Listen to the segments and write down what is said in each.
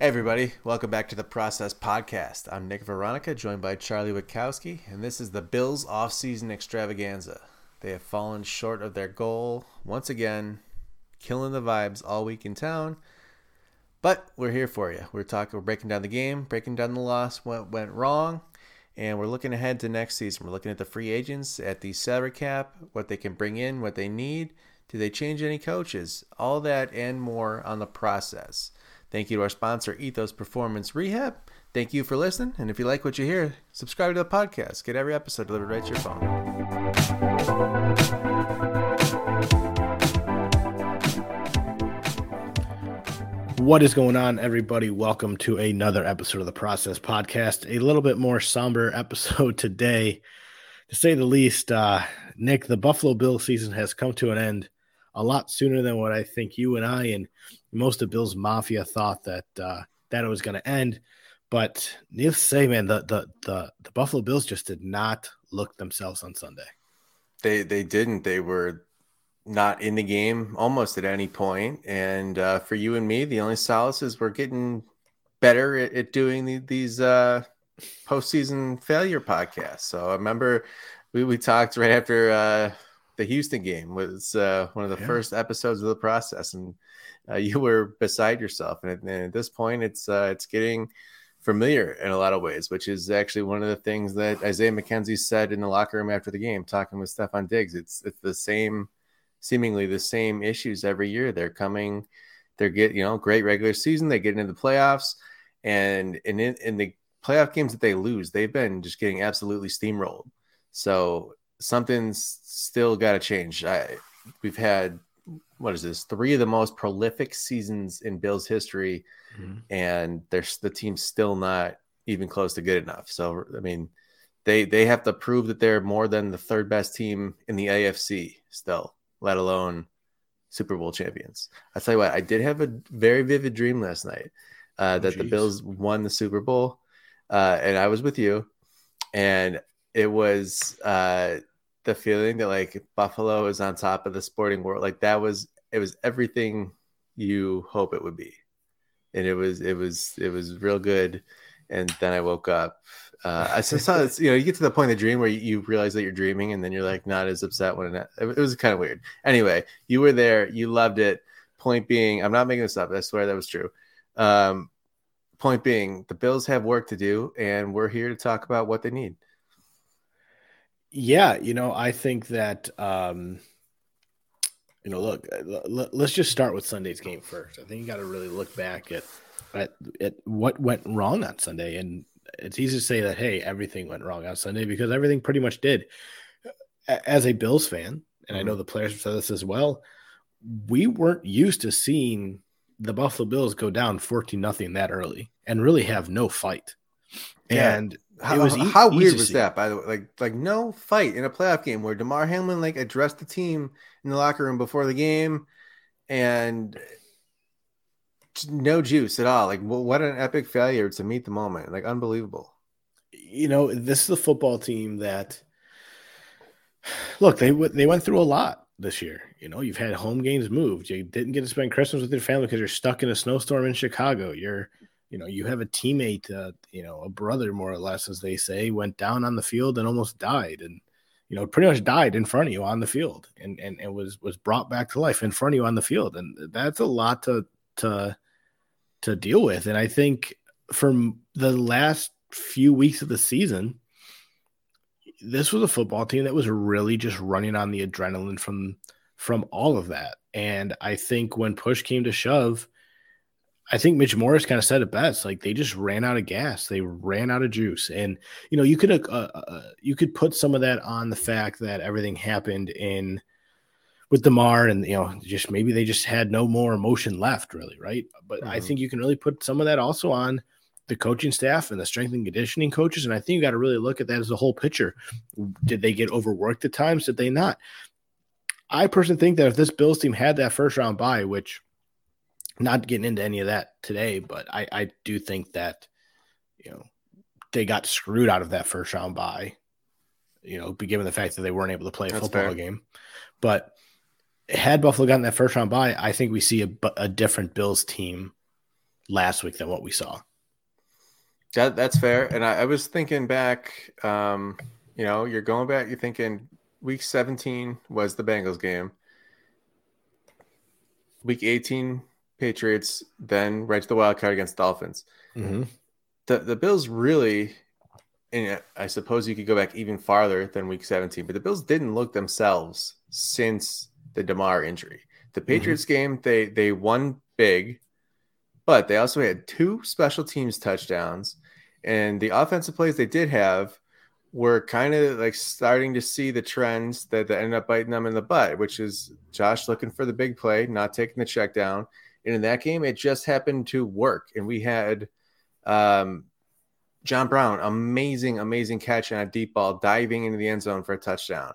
Hey, everybody. Welcome back to the Process Podcast. I'm Nick Veronica, joined by Charlie Witkowski, and this is the Bills offseason extravaganza. They have fallen short of their goal once again, killing the vibes all week in town. But we're here for you. We're talking, we're breaking down the game, breaking down the loss, what went wrong, and we're looking ahead to next season. We're looking at the free agents, at the salary cap, what they can bring in, what they need. Do they change any coaches? All that and more on the process. Thank you to our sponsor, Ethos Performance Rehab. Thank you for listening. And if you like what you hear, subscribe to the podcast. Get every episode delivered right to your phone. What is going on, everybody? Welcome to another episode of the Process Podcast. A little bit more somber episode today, to say the least. Uh, Nick, the Buffalo Bill season has come to an end a lot sooner than what I think you and I and most of Bill's Mafia thought that uh, that it was going to end. But needless to say, man, the, the the the Buffalo Bills just did not look themselves on Sunday. They they didn't. They were not in the game almost at any point. And uh, for you and me, the only solace is we're getting better at, at doing the, these uh, postseason failure podcasts. So I remember we, we talked right after uh, the Houston game was uh, one of the yeah. first episodes of the process, and uh, you were beside yourself. And at, and at this point, it's uh, it's getting familiar in a lot of ways, which is actually one of the things that Isaiah McKenzie said in the locker room after the game, talking with Stefon Diggs. It's it's the same, seemingly the same issues every year. They're coming, they're get you know great regular season, they get into the playoffs, and in in the playoff games that they lose, they've been just getting absolutely steamrolled. So something's still got to change. I, we've had what is this? Three of the most prolific seasons in Bills history, mm-hmm. and there's the team's still not even close to good enough. So I mean, they they have to prove that they're more than the third best team in the AFC still, let alone Super Bowl champions. I tell you what, I did have a very vivid dream last night uh, that the Bills won the Super Bowl, uh, and I was with you, and it was uh, the feeling that like Buffalo is on top of the sporting world. Like that was it was everything you hope it would be. And it was it was it was real good. And then I woke up. Uh, I saw this you know you get to the point of the dream where you, you, realize that you're dreaming, and then you're like not as upset when it, it was kind of weird. Anyway, you were there, you loved it. Point being, I'm not making this up. I swear that was true. Um, point being, the Bills have work to do, and we're here to talk about what they need. Yeah, you know, I think that um you know, look, let's just start with Sunday's game first. I think you got to really look back at, at at what went wrong on Sunday, and it's easy to say that hey, everything went wrong on Sunday because everything pretty much did. As a Bills fan, and. I know mm-hmm. the players have said this as well, we weren't used to seeing the Buffalo Bills go down fourteen nothing that early and really have no fight. Yeah. And how, was e- how weird was that? By the way, like like no fight in a playoff game where Damar Hamlin like addressed the team in the locker room before the game, and no juice at all. Like what an epic failure to meet the moment. Like unbelievable. You know, this is a football team that look they they went through a lot this year. You know, you've had home games moved. You didn't get to spend Christmas with your family because you're stuck in a snowstorm in Chicago. You're you know, you have a teammate, uh, you know, a brother more or less, as they say, went down on the field and almost died, and you know, pretty much died in front of you on the field, and and, and was was brought back to life in front of you on the field, and that's a lot to to to deal with. And I think from the last few weeks of the season, this was a football team that was really just running on the adrenaline from from all of that. And I think when push came to shove, I think Mitch Morse kind of said it best. Like they just ran out of gas, they ran out of juice, and you know you could uh, uh, uh, you could put some of that on the fact that everything happened in with Damar, and you know just maybe they just had no more emotion left, really, right? But mm-hmm. I think you can really put some of that also on the coaching staff and the strength and conditioning coaches, and I think you got to really look at that as a whole picture. Did they get overworked at times? Did they not? I personally think that if this Bills team had that first round bye, which not getting into any of that today, but I, I do think that, you know, they got screwed out of that first round bye, you know, given the fact that they weren't able to play a That's football fair. game. But had Buffalo gotten that first round bye, I think we see a, a different Bills team last week than what we saw. That that's fair. And I, I was thinking back, um, you know, you're going back, you're thinking week 17 was the Bengals game. Week 18, Patriots, then right to the wild card against Dolphins. Mm-hmm. The the Bills really, and I suppose you could go back even farther than week 17, but the Bills didn't look themselves since the Damar injury. The Patriots mm-hmm. game, they they won big, but they also had two special teams touchdowns, and the offensive plays they did have were kind of like starting to see the trends that, that ended up biting them in the butt, which is Josh looking for the big play, not taking the check down. And in that game, it just happened to work. And we had um, John Brown, amazing, amazing catch on a deep ball, diving into the end zone for a touchdown.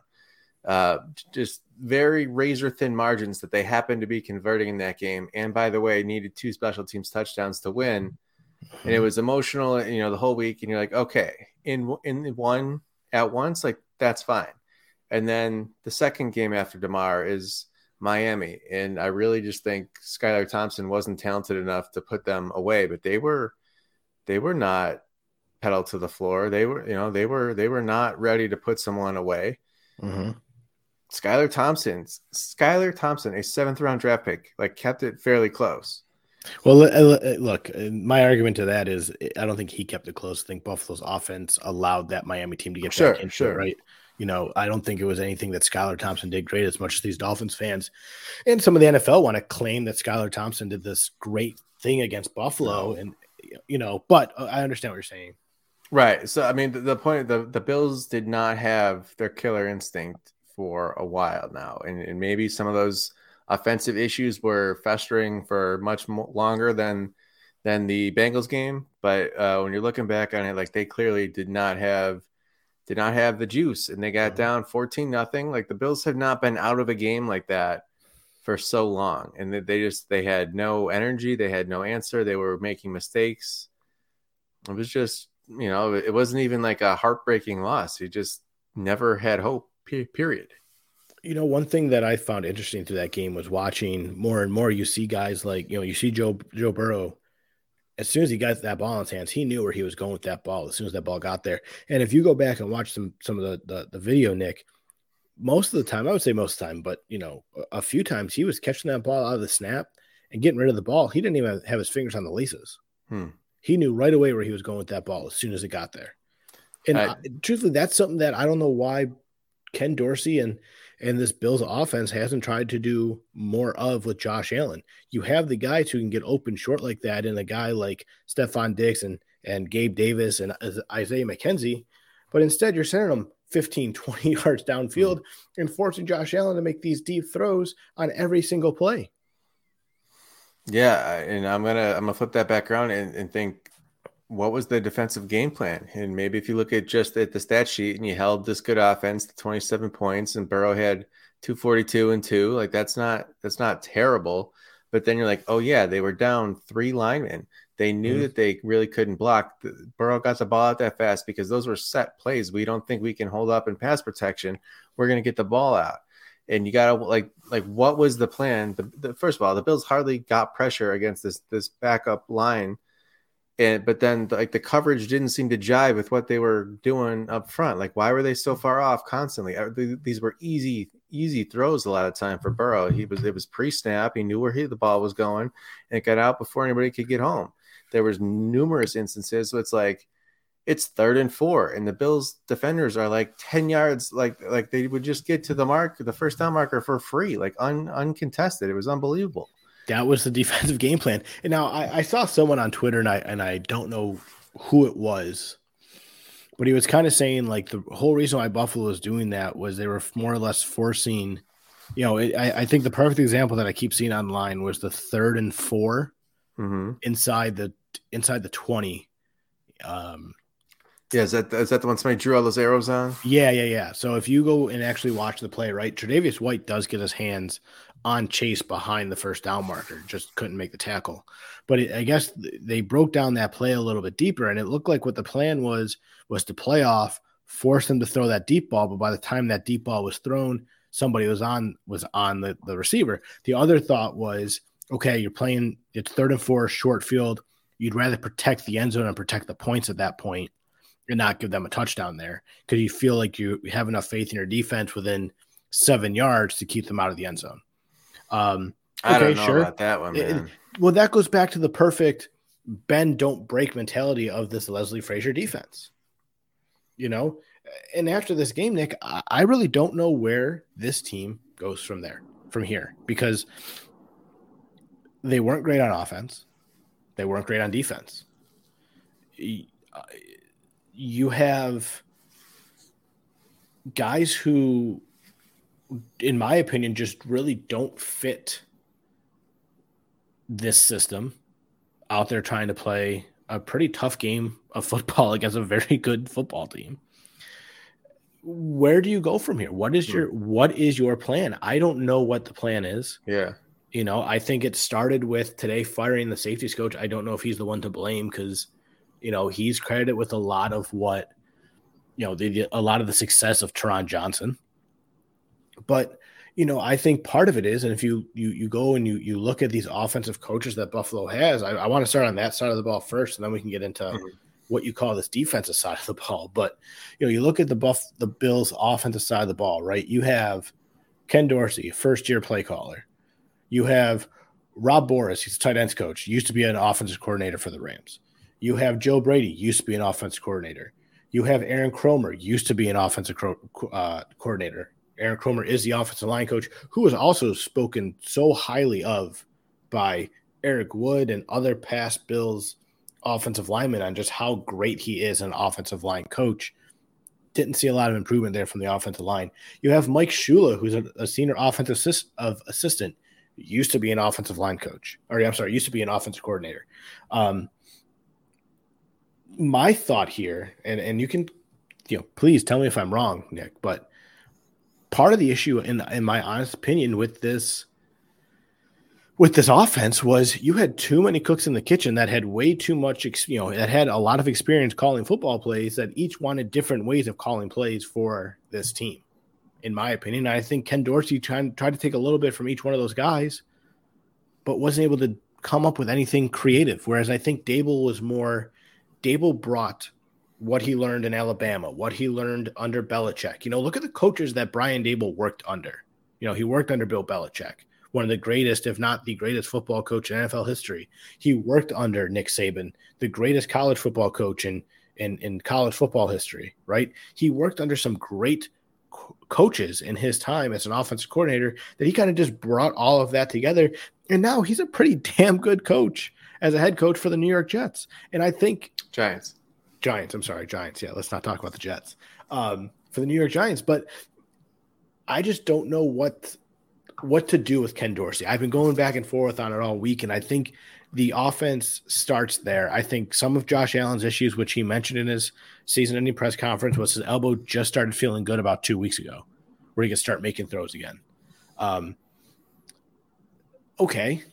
Uh, just very razor thin margins that they happened to be converting in that game. And by the way, needed two special teams touchdowns to win. And it was emotional, you know, the whole week. And you're like, okay, in in one at once, like that's fine. And then the second game after Damar is Miami, and I really just think Skylar Thompson wasn't talented enough to put them away. But they were, they were not pedal to the floor. They were, you know, they were they were not ready to put someone away. Mm-hmm. Skylar Thompson, Skylar Thompson, a seventh round draft pick, like kept it fairly close. Well, look, my argument to that is I don't think he kept it close. I think Buffalo's offense allowed that Miami team to get sure, back into sure. it, right? You know, I don't think it was anything that Skylar Thompson did great as much as these Dolphins fans and some of the NFL want to claim that Skylar Thompson did this great thing against Buffalo. And, you know, but uh, I understand what you're saying. Right. So, I mean, the, the point, the, the Bills did not have their killer instinct for a while now. And, and maybe some of those – offensive issues were festering for much longer than than the Bengals game. But uh, when you're looking back on it, like they clearly did not have did not have the juice, and they got mm-hmm. down fourteen nothing. Like the Bills have not been out of a game like that for so long, and they just they had no energy, they had no answer, they were making mistakes. It was just you know it wasn't even like a heartbreaking loss. You just never had hope. Period. You know, one thing that I found interesting through that game was watching more and more. You see guys like you know, you see Joe Joe Burrow. As soon as he got that ball in his hands, he knew where he was going with that ball. As soon as that ball got there, and if you go back and watch some some of the the, the video, Nick, most of the time, I would say most of the time, but you know, a, a few times he was catching that ball out of the snap and getting rid of the ball. He didn't even have his fingers on the laces. Hmm. He knew right away where he was going with that ball as soon as it got there. And I, truthfully, that's something that I don't know why Ken Dorsey and and this Bills offense hasn't tried to do more of with Josh Allen. You have the guys who can get open short like that, and a guy like Stefon Diggs and, and Gabe Davis and Isaiah McKenzie, but instead you're sending them 15, 20 yards downfield mm-hmm. and forcing Josh Allen to make these deep throws on every single play. Yeah, and I'm gonna I'm gonna flip that back around and, and think what was the defensive game plan? And maybe if you look at just at the stat sheet and you held this good offense to 27 points and Burrow had 242 and two, like that's not that's not terrible. But then you're like, oh yeah, they were down three linemen. They knew mm-hmm. that they really couldn't block. Burrow got the ball out that fast because those were set plays. We don't think we can hold up in pass protection. We're gonna get the ball out. And you gotta like like what was the plan? The, the first of all, the Bills hardly got pressure against this this backup line and but then like the coverage didn't seem to jive with what they were doing up front. Like why were they so far off constantly? Uh, these were easy easy throws a lot of time for Burrow. He was it was pre-snap. He knew where he, the ball was going, and it got out before anybody could get home. There was numerous instances. So it's like it's third and four, and the Bills defenders are like ten yards, like like they would just get to the mark, the first down marker for free, like un, uncontested. It was unbelievable. That was the defensive game plan. And now I, I, saw someone on Twitter, and I and I don't know who it was, but he was kind of saying like the whole reason why Buffalo was doing that was they were more or less forcing. You know, it, I, I, think the perfect example that I keep seeing online was the third and 4 mm-hmm. inside the inside the twenty. Um, yeah, is that is that the one somebody drew all those arrows on? Yeah, yeah, yeah. So if you go and actually watch the play, right, Tre'Davious White does get his hands on Chase behind the first down marker, just couldn't make the tackle. But it, I guess they broke down that play a little bit deeper, and it looked like what the plan was was to play off, force them to throw that deep ball. But by the time that deep ball was thrown, somebody was on was on the, the receiver. The other thought was, okay, you're playing it's third and four, short field. You'd rather protect the end zone and protect the points at that point and not give them a touchdown there because you feel like you have enough faith in your defense within seven yards to keep them out of the end zone. Um, okay, I don't know sure. about that one, man. It, well, that goes back to the perfect bend don't break mentality of this Leslie Frazier defense. You know, and after this game, Nick, I really don't know where this team goes from there, from here, because they weren't great on offense. They weren't great on defense. You have guys who, in my opinion, just really don't fit this system out there trying to play a pretty tough game of football against a very good football team. Where do you go from here? What is hmm. your what is your plan? I don't know what the plan is. Yeah. You know, I think it started with today firing the safeties coach. I don't know if he's the one to blame because, you know, he's credited with a lot of what, you know, the, a lot of the success of Taron Johnson. But you know, I think part of it is, and if you you you go and you you look at these offensive coaches that Buffalo has, I, I want to start on that side of the ball first, and then we can get into mm-hmm. what you call this defensive side of the ball. But you know, you look at the Buff the Bills offensive side of the ball, right? You have Ken Dorsey, first year play caller. You have Rob Boras, he's a tight ends coach, used to be an offensive coordinator for the Rams. You have Joe Brady, used to be an offensive coordinator. You have Aaron Kromer, used to be an offensive uh, coordinator Aaron Kromer is the offensive line coach, who was also spoken so highly of by Eric Wood and other past Bills offensive linemen on just how great he is an offensive line coach. Didn't see a lot of improvement there from the offensive line. You have Mike Shula, who's a, a senior offensive assist, of assistant, used to be an offensive line coach, or I'm sorry, used to be an offensive coordinator. Um, my thought here, and and you can, you know, please tell me if I'm wrong, Nick, but part of the issue, in in my honest opinion, with this with this offense was you had too many cooks in the kitchen that had way too much, you know, that had a lot of experience calling football plays that each wanted different ways of calling plays for this team. In my opinion, I think Ken Dorsey tried, tried to take a little bit from each one of those guys, but wasn't able to come up with anything creative. Whereas I think Daboll was more, Daboll brought what he learned in Alabama, what he learned under Belichick. You know, look at the coaches that Brian Daboll worked under. You know, he worked under Bill Belichick, one of the greatest, if not the greatest football coach in NFL history. He worked under Nick Saban, the greatest college football coach in in, in college football history, right? He worked under some great co- coaches in his time as an offensive coordinator that he kind of just brought all of that together. And now he's a pretty damn good coach as a head coach for the New York Jets. And I think Giants. Giants. I'm sorry, Giants. Yeah, let's not talk about the Jets um, for the New York Giants. But I just don't know what what to do with Ken Dorsey. I've been going back and forth on it all week, and I think the offense starts there. I think some of Josh Allen's issues, which he mentioned in his season-ending press conference, was his elbow just started feeling good about two weeks ago, where he could start making throws again. Um, okay,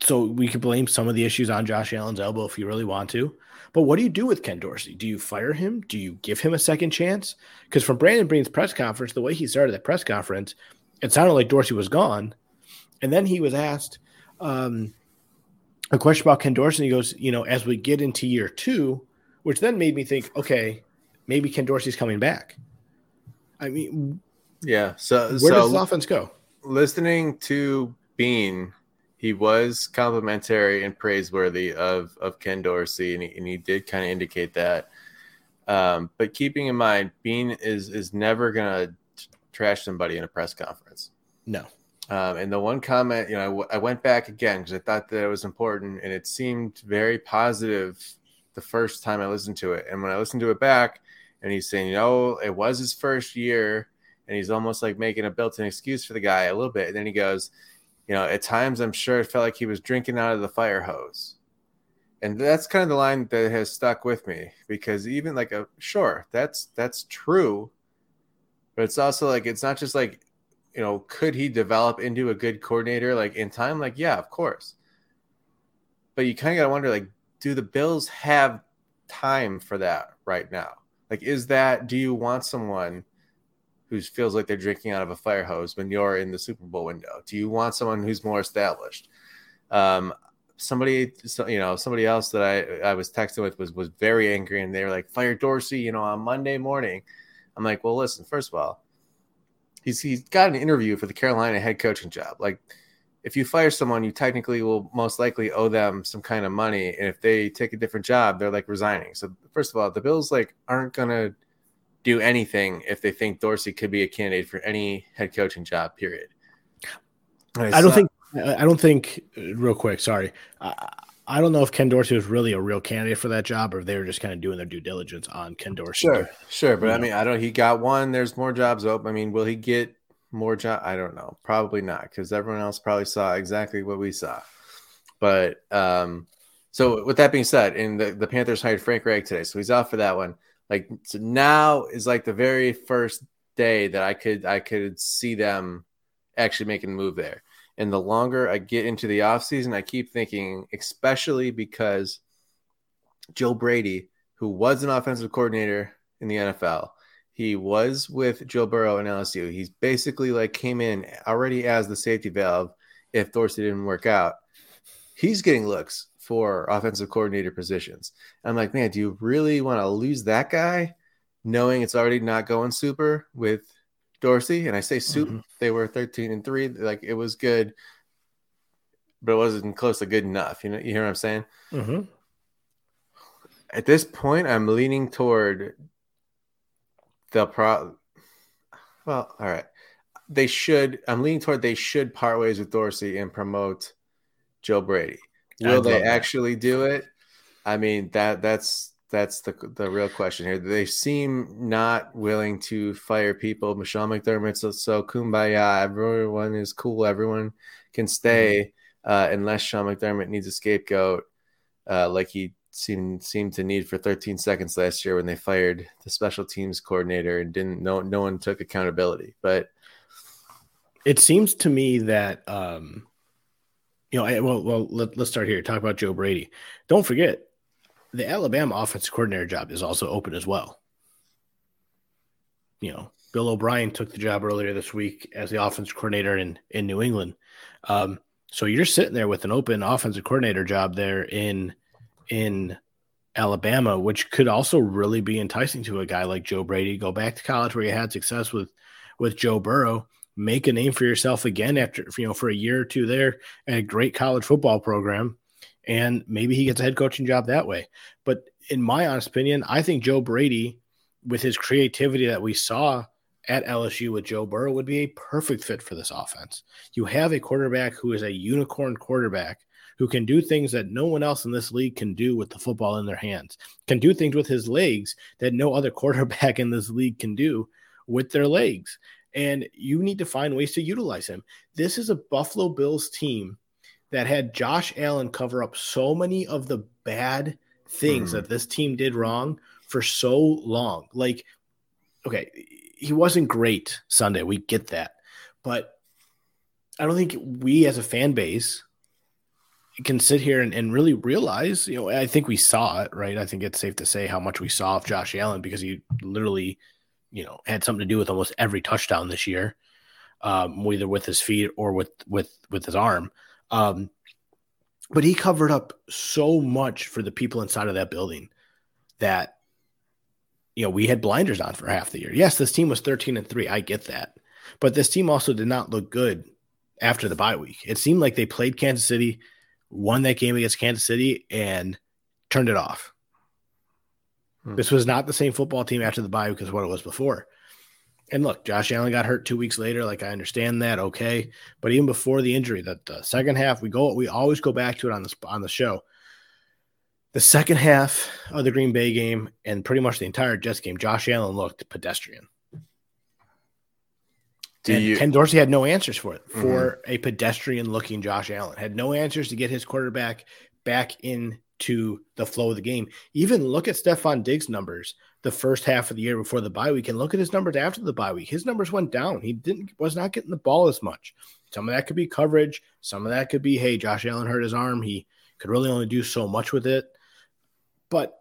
so we could blame some of the issues on Josh Allen's elbow if you really want to. But what do you do with Ken Dorsey? Do you fire him? Do you give him a second chance? Because from Brandon Beane's press conference, the way he started that press conference, it sounded like Dorsey was gone. And then he was asked um, a question about Ken Dorsey. And he goes, you know, as we get into year two, which then made me think, okay, maybe Ken Dorsey's coming back. I mean, yeah. So where so does the offense go? Listening to Beane he was complimentary and praiseworthy of of Ken Dorsey, and he, and he did kind of indicate that. Um, but keeping in mind, Beane is is never gonna trash somebody in a press conference. No. Um, and the one comment, you know, I, w- I went back again because I thought that it was important, and it seemed very positive the first time I listened to it. And when I listened to it back, and he's saying, you know, it was his first year, and he's almost like making a built-in excuse for the guy a little bit. And then he goes, you know, at times I'm sure it felt like he was drinking out of the fire hose. And that's kind of the line that has stuck with me because even like a sure, that's that's true. But it's also like it's not just like, you know, could he develop into a good coordinator like in time? Like, yeah, of course. But you kind of got to wonder like, do the Bills have time for that right now? Like, is that do you want someone who feels like they're drinking out of a fire hose when you're in the Super Bowl window? Do you want someone who's more established? Um, somebody, you know, somebody else that I I was texting with was was very angry, and they were like, "Fire Dorsey," you know, on Monday morning. I'm like, well, listen, first of all, he's he's got an interview for the Carolina head coaching job. Like, if you fire someone, you technically will most likely owe them some kind of money, and if they take a different job, they're like resigning. So first of all, the Bills like aren't gonna do anything if they think Dorsey could be a candidate for any head coaching job. Period. I don't think. I don't think. Real quick, sorry. I, I don't know if Ken Dorsey was really a real candidate for that job, or if they were just kind of doing their due diligence on Ken Dorsey. Sure, sure, but I mean, I don't. He got one. There's more jobs open. I mean, will he get more job? I don't know. Probably not, because everyone else probably saw exactly what we saw. But um, so with that being said, and the, the Panthers hired Frank Reich today, so he's off for that one. Like so now is like the very first day that I could I could see them actually making a move there. And the longer I get into the offseason, I keep thinking, especially because Joe Brady, who was an offensive coordinator in the NFL, he was with Joe Burrow in LSU. He's basically like came in already as the safety valve if Dorsey didn't work out. He's getting looks for offensive coordinator positions. I'm like, man, do you really want to lose that guy knowing it's already not going super with Dorsey? And I say soup, mm-hmm. they were 13 and 3. Like it was good, but it wasn't close to good enough. You know, you hear what I'm saying? Mm-hmm. At this point, I'm leaning toward the pro. Well, all right. They should. I'm leaning toward they should part ways with Dorsey and promote Joe Brady. Will they actually do it? I mean that that's that's the the real question here. They seem not willing to fire people. Michelle McDermott's so, so kumbaya. Everyone is cool. Everyone can stay mm-hmm. uh, unless Sean McDermott needs a scapegoat, uh, like he seemed seemed to need for 13 seconds last year when they fired the special teams coordinator and didn't no no one took accountability. But it seems to me that um, you know, I, well, well, let, us start here. Talk about Joe Brady. Don't forget, the Alabama offensive coordinator job is also open as well. You know, Bill O'Brien took the job earlier this week as the offensive coordinator in in New England. Um, so you're sitting there with an open offensive coordinator job there in in Alabama, which could also really be enticing to a guy like Joe Brady. Go back to college where you had success with with Joe Burrow make a name for yourself again after you know for a year or two there at a great college football program and maybe he gets a head coaching job that way. But in my honest opinion i think joe brady with his creativity that we saw at lsu with joe burrow would be a perfect fit for this offense. You have a quarterback who is a unicorn quarterback who can do things that no one else in this league can do with the football in their hands can do things with his legs that no other quarterback in this league can do with their legs and you need to find ways to utilize him. This is a Buffalo Bills team that had Josh Allen cover up so many of the bad things mm. that this team did wrong for so long. Like, okay, he wasn't great Sunday. We get that. But I don't think we as a fan base can sit here and, and really realize, you know, I think we saw it, right? I think it's safe to say how much we saw of Josh Allen because he literally – you know had something to do with almost every touchdown this year, um, either with his feet or with with with his arm. Um, but he covered up so much for the people inside of that building that you know we had blinders on for half the year. Yes, this team was 13 and 3. I get that. But this team also did not look good after the bye week. It seemed like they played Kansas City, won that game against Kansas City and turned it off. Hmm. This was not the same football team after the bye because what it was before. And look, Josh Allen got hurt two weeks later. Like I understand that, okay. But even before the injury, that the second half, we go, we always go back to it on the on the show. The second half of the Green Bay game and pretty much the entire Jets game, Josh Allen looked pedestrian. Do and you, Ken Dorsey had no answers for it mm-hmm. for a pedestrian looking Josh Allen. Had no answers to get his quarterback back in to the flow of the game. Even look at Stefon Diggs' numbers the first half of the year before the bye week, and look at his numbers after the bye week. His numbers went down. He didn't was not getting the ball as much. Some of that could be coverage. Some of that could be, hey, Josh Allen hurt his arm. He could really only do so much with it. But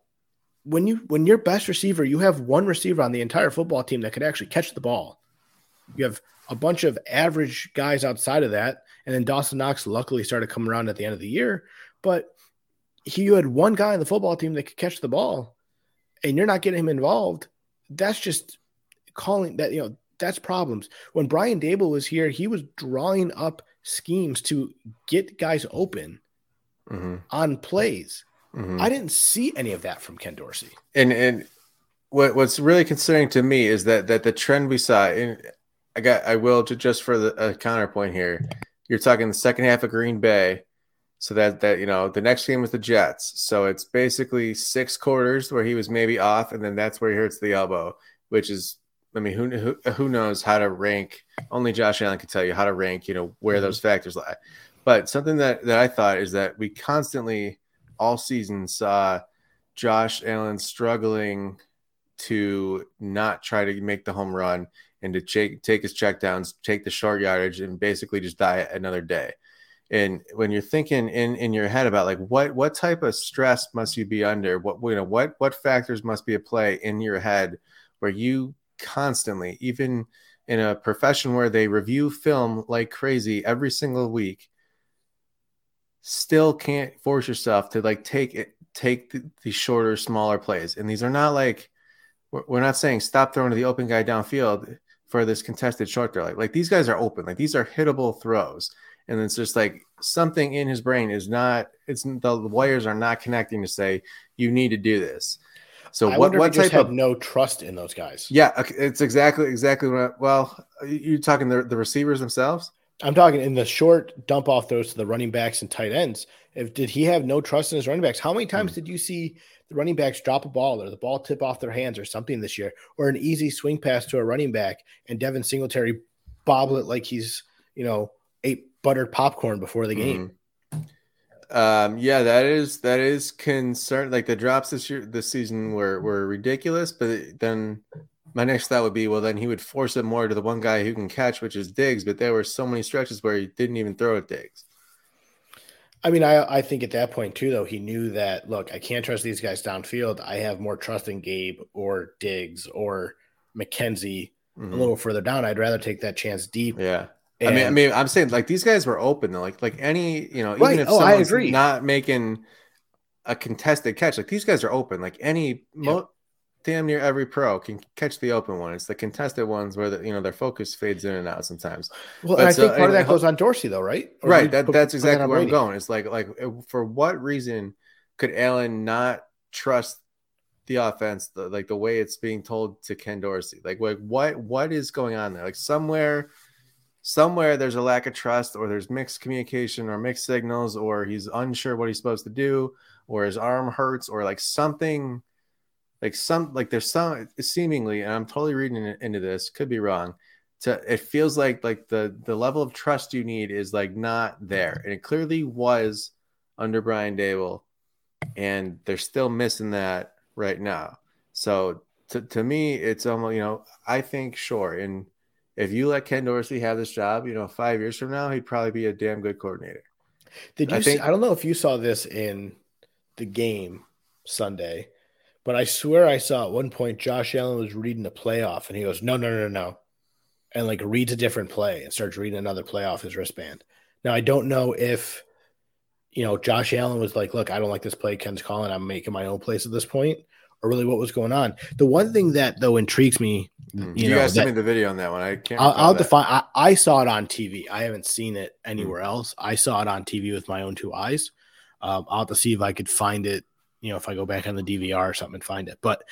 when you when your best receiver, you have one receiver on the entire football team that could actually catch the ball. You have a bunch of average guys outside of that, and then Dawson Knox luckily started coming around at the end of the year But he, you had one guy on the football team that could catch the ball, and you're not getting him involved. That's just calling that you know that's problems. When Brian Daboll was here, he was drawing up schemes to get guys open mm-hmm. on plays. Mm-hmm. I didn't see any of that from Ken Dorsey. And and what what's really concerning to me is that that the trend we saw in I got I will to just for the a counterpoint here. You're talking the second half of Green Bay. So that that you know the next game was the Jets. So it's basically six quarters where he was maybe off, and then that's where he hurts the elbow, which is I mean who who, who knows how to rank? Only Josh Allen can tell you how to rank. You know where mm-hmm. those factors lie. But something that that I thought is that we constantly all season saw Josh Allen struggling to not try to make the home run and to take, take his checkdowns, take the short yardage, and basically just die another day. And when you're thinking in in your head about like what what type of stress must you be under, what you know what what factors must be at play in your head where you constantly, even in a profession where they review film like crazy every single week, still can't force yourself to like take it take the, the shorter, smaller plays. And these are not like we're not saying stop throwing to the open guy downfield for this contested short throw. Like, like these guys are open. Like these are hittable throws. And it's just like something in his brain is not. It's the wires are not connecting to say you need to do this. So I what, what type of no trust in those guys? Yeah, it's exactly exactly what. I, well, you talking the the receivers themselves? I'm talking in the short dump off throws to the running backs and tight ends. If did he have no trust in his running backs? How many times hmm. did you see the running backs drop a ball or the ball tip off their hands or something this year, or an easy swing pass to a running back and Devin Singletary bobble it like he's, you know, ate buttered popcorn before the game. Mm-hmm. Um, yeah, that is that is concern. Like the drops this year, this season were were ridiculous. But then my next thought would be, well, then he would force it more to the one guy who can catch, which is Diggs. But there were so many stretches where he didn't even throw at Diggs. I mean, I I think at that point too, though, he knew that look, I can't trust these guys downfield. I have more trust in Gabe or Diggs or McKenzie mm-hmm. a little further down. I'd rather take that chance deep. Yeah. And, I mean, I mean, I'm saying like these guys were open though. Like, like any, you know, even right. if oh, someone's not making a contested catch, like these guys are open. Like any, mo- damn near every pro can catch the open one. It's the contested ones where the you know their focus fades in and out sometimes. Well, I so, think part of that goes on Dorsey though, right? Or right. That, put, that's exactly where I'm going. It's like like for what reason could Allen not trust the offense, the, like the way it's being told to Ken Dorsey? Like like what what is going on there? Like somewhere. Somewhere there's a lack of trust, or there's mixed communication, or mixed signals, or he's unsure what he's supposed to do, or his arm hurts, or like something like some like there's some seemingly and i'm totally reading into this could be wrong to it feels like like the the level of trust you need is like not there. And it clearly was under brian daboll and they're still missing that right now. So to, to me it's almost you know i think sure and if you let ken dorsey have this job you know five years from now he'd probably be a damn good coordinator did you I, think, see, I don't know if you saw this in the game sunday but I swear I saw at one point Josh Allen was reading a playoff and he goes, no, no, no, no. And like reads a different play and starts reading another play off his wristband. Now, I don't know if, you know, Josh Allen was like, look, I don't like this play Ken's calling. I'm making my own place at this point, or really what was going on. The one thing that, though, intrigues me, mm. you, you know, guys sent me the video on that one. I can't. I'll, I'll define. I, I, saw it on TV. I haven't seen it anywhere mm. else. I saw it on TV with my own two eyes. Um, I'll have to see if I could find it you know, if I go back on the DVR or something and find it. But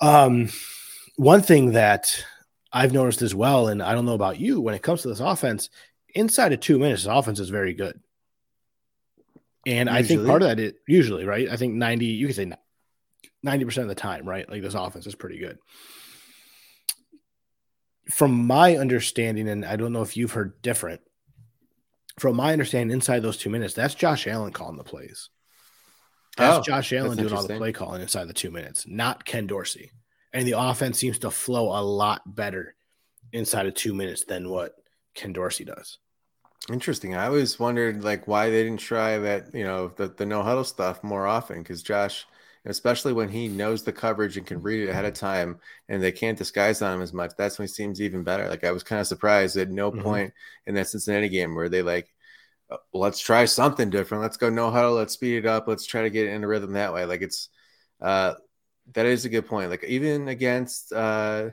um, one thing that I've noticed as well, and I don't know about you, when it comes to this offense, inside of two minutes, the offense is very good. And usually. I think part of that is usually, right? I think 90, you could say 90% of the time, right? Like this offense is pretty good. From my understanding, and I don't know if you've heard different, from my understanding, inside those two minutes, that's Josh Allen calling the plays. That's oh, Josh Allen doing all the play calling inside the two minutes, not Ken Dorsey. And the offense seems to flow a lot better inside of two minutes than what Ken Dorsey does. Interesting. I always wondered like why they didn't try that, you know, the, the no huddle stuff more often because Josh, especially when he knows the coverage and can read it ahead of time and they can't disguise on him as much, that's when he seems even better. Like I was kind of surprised at no mm-hmm. point in that Cincinnati game where they like uh, let's try something different. Let's go no huddle. Let's speed it up. Let's try to get in into rhythm that way. Like it's uh, that is a good point. Like even against uh,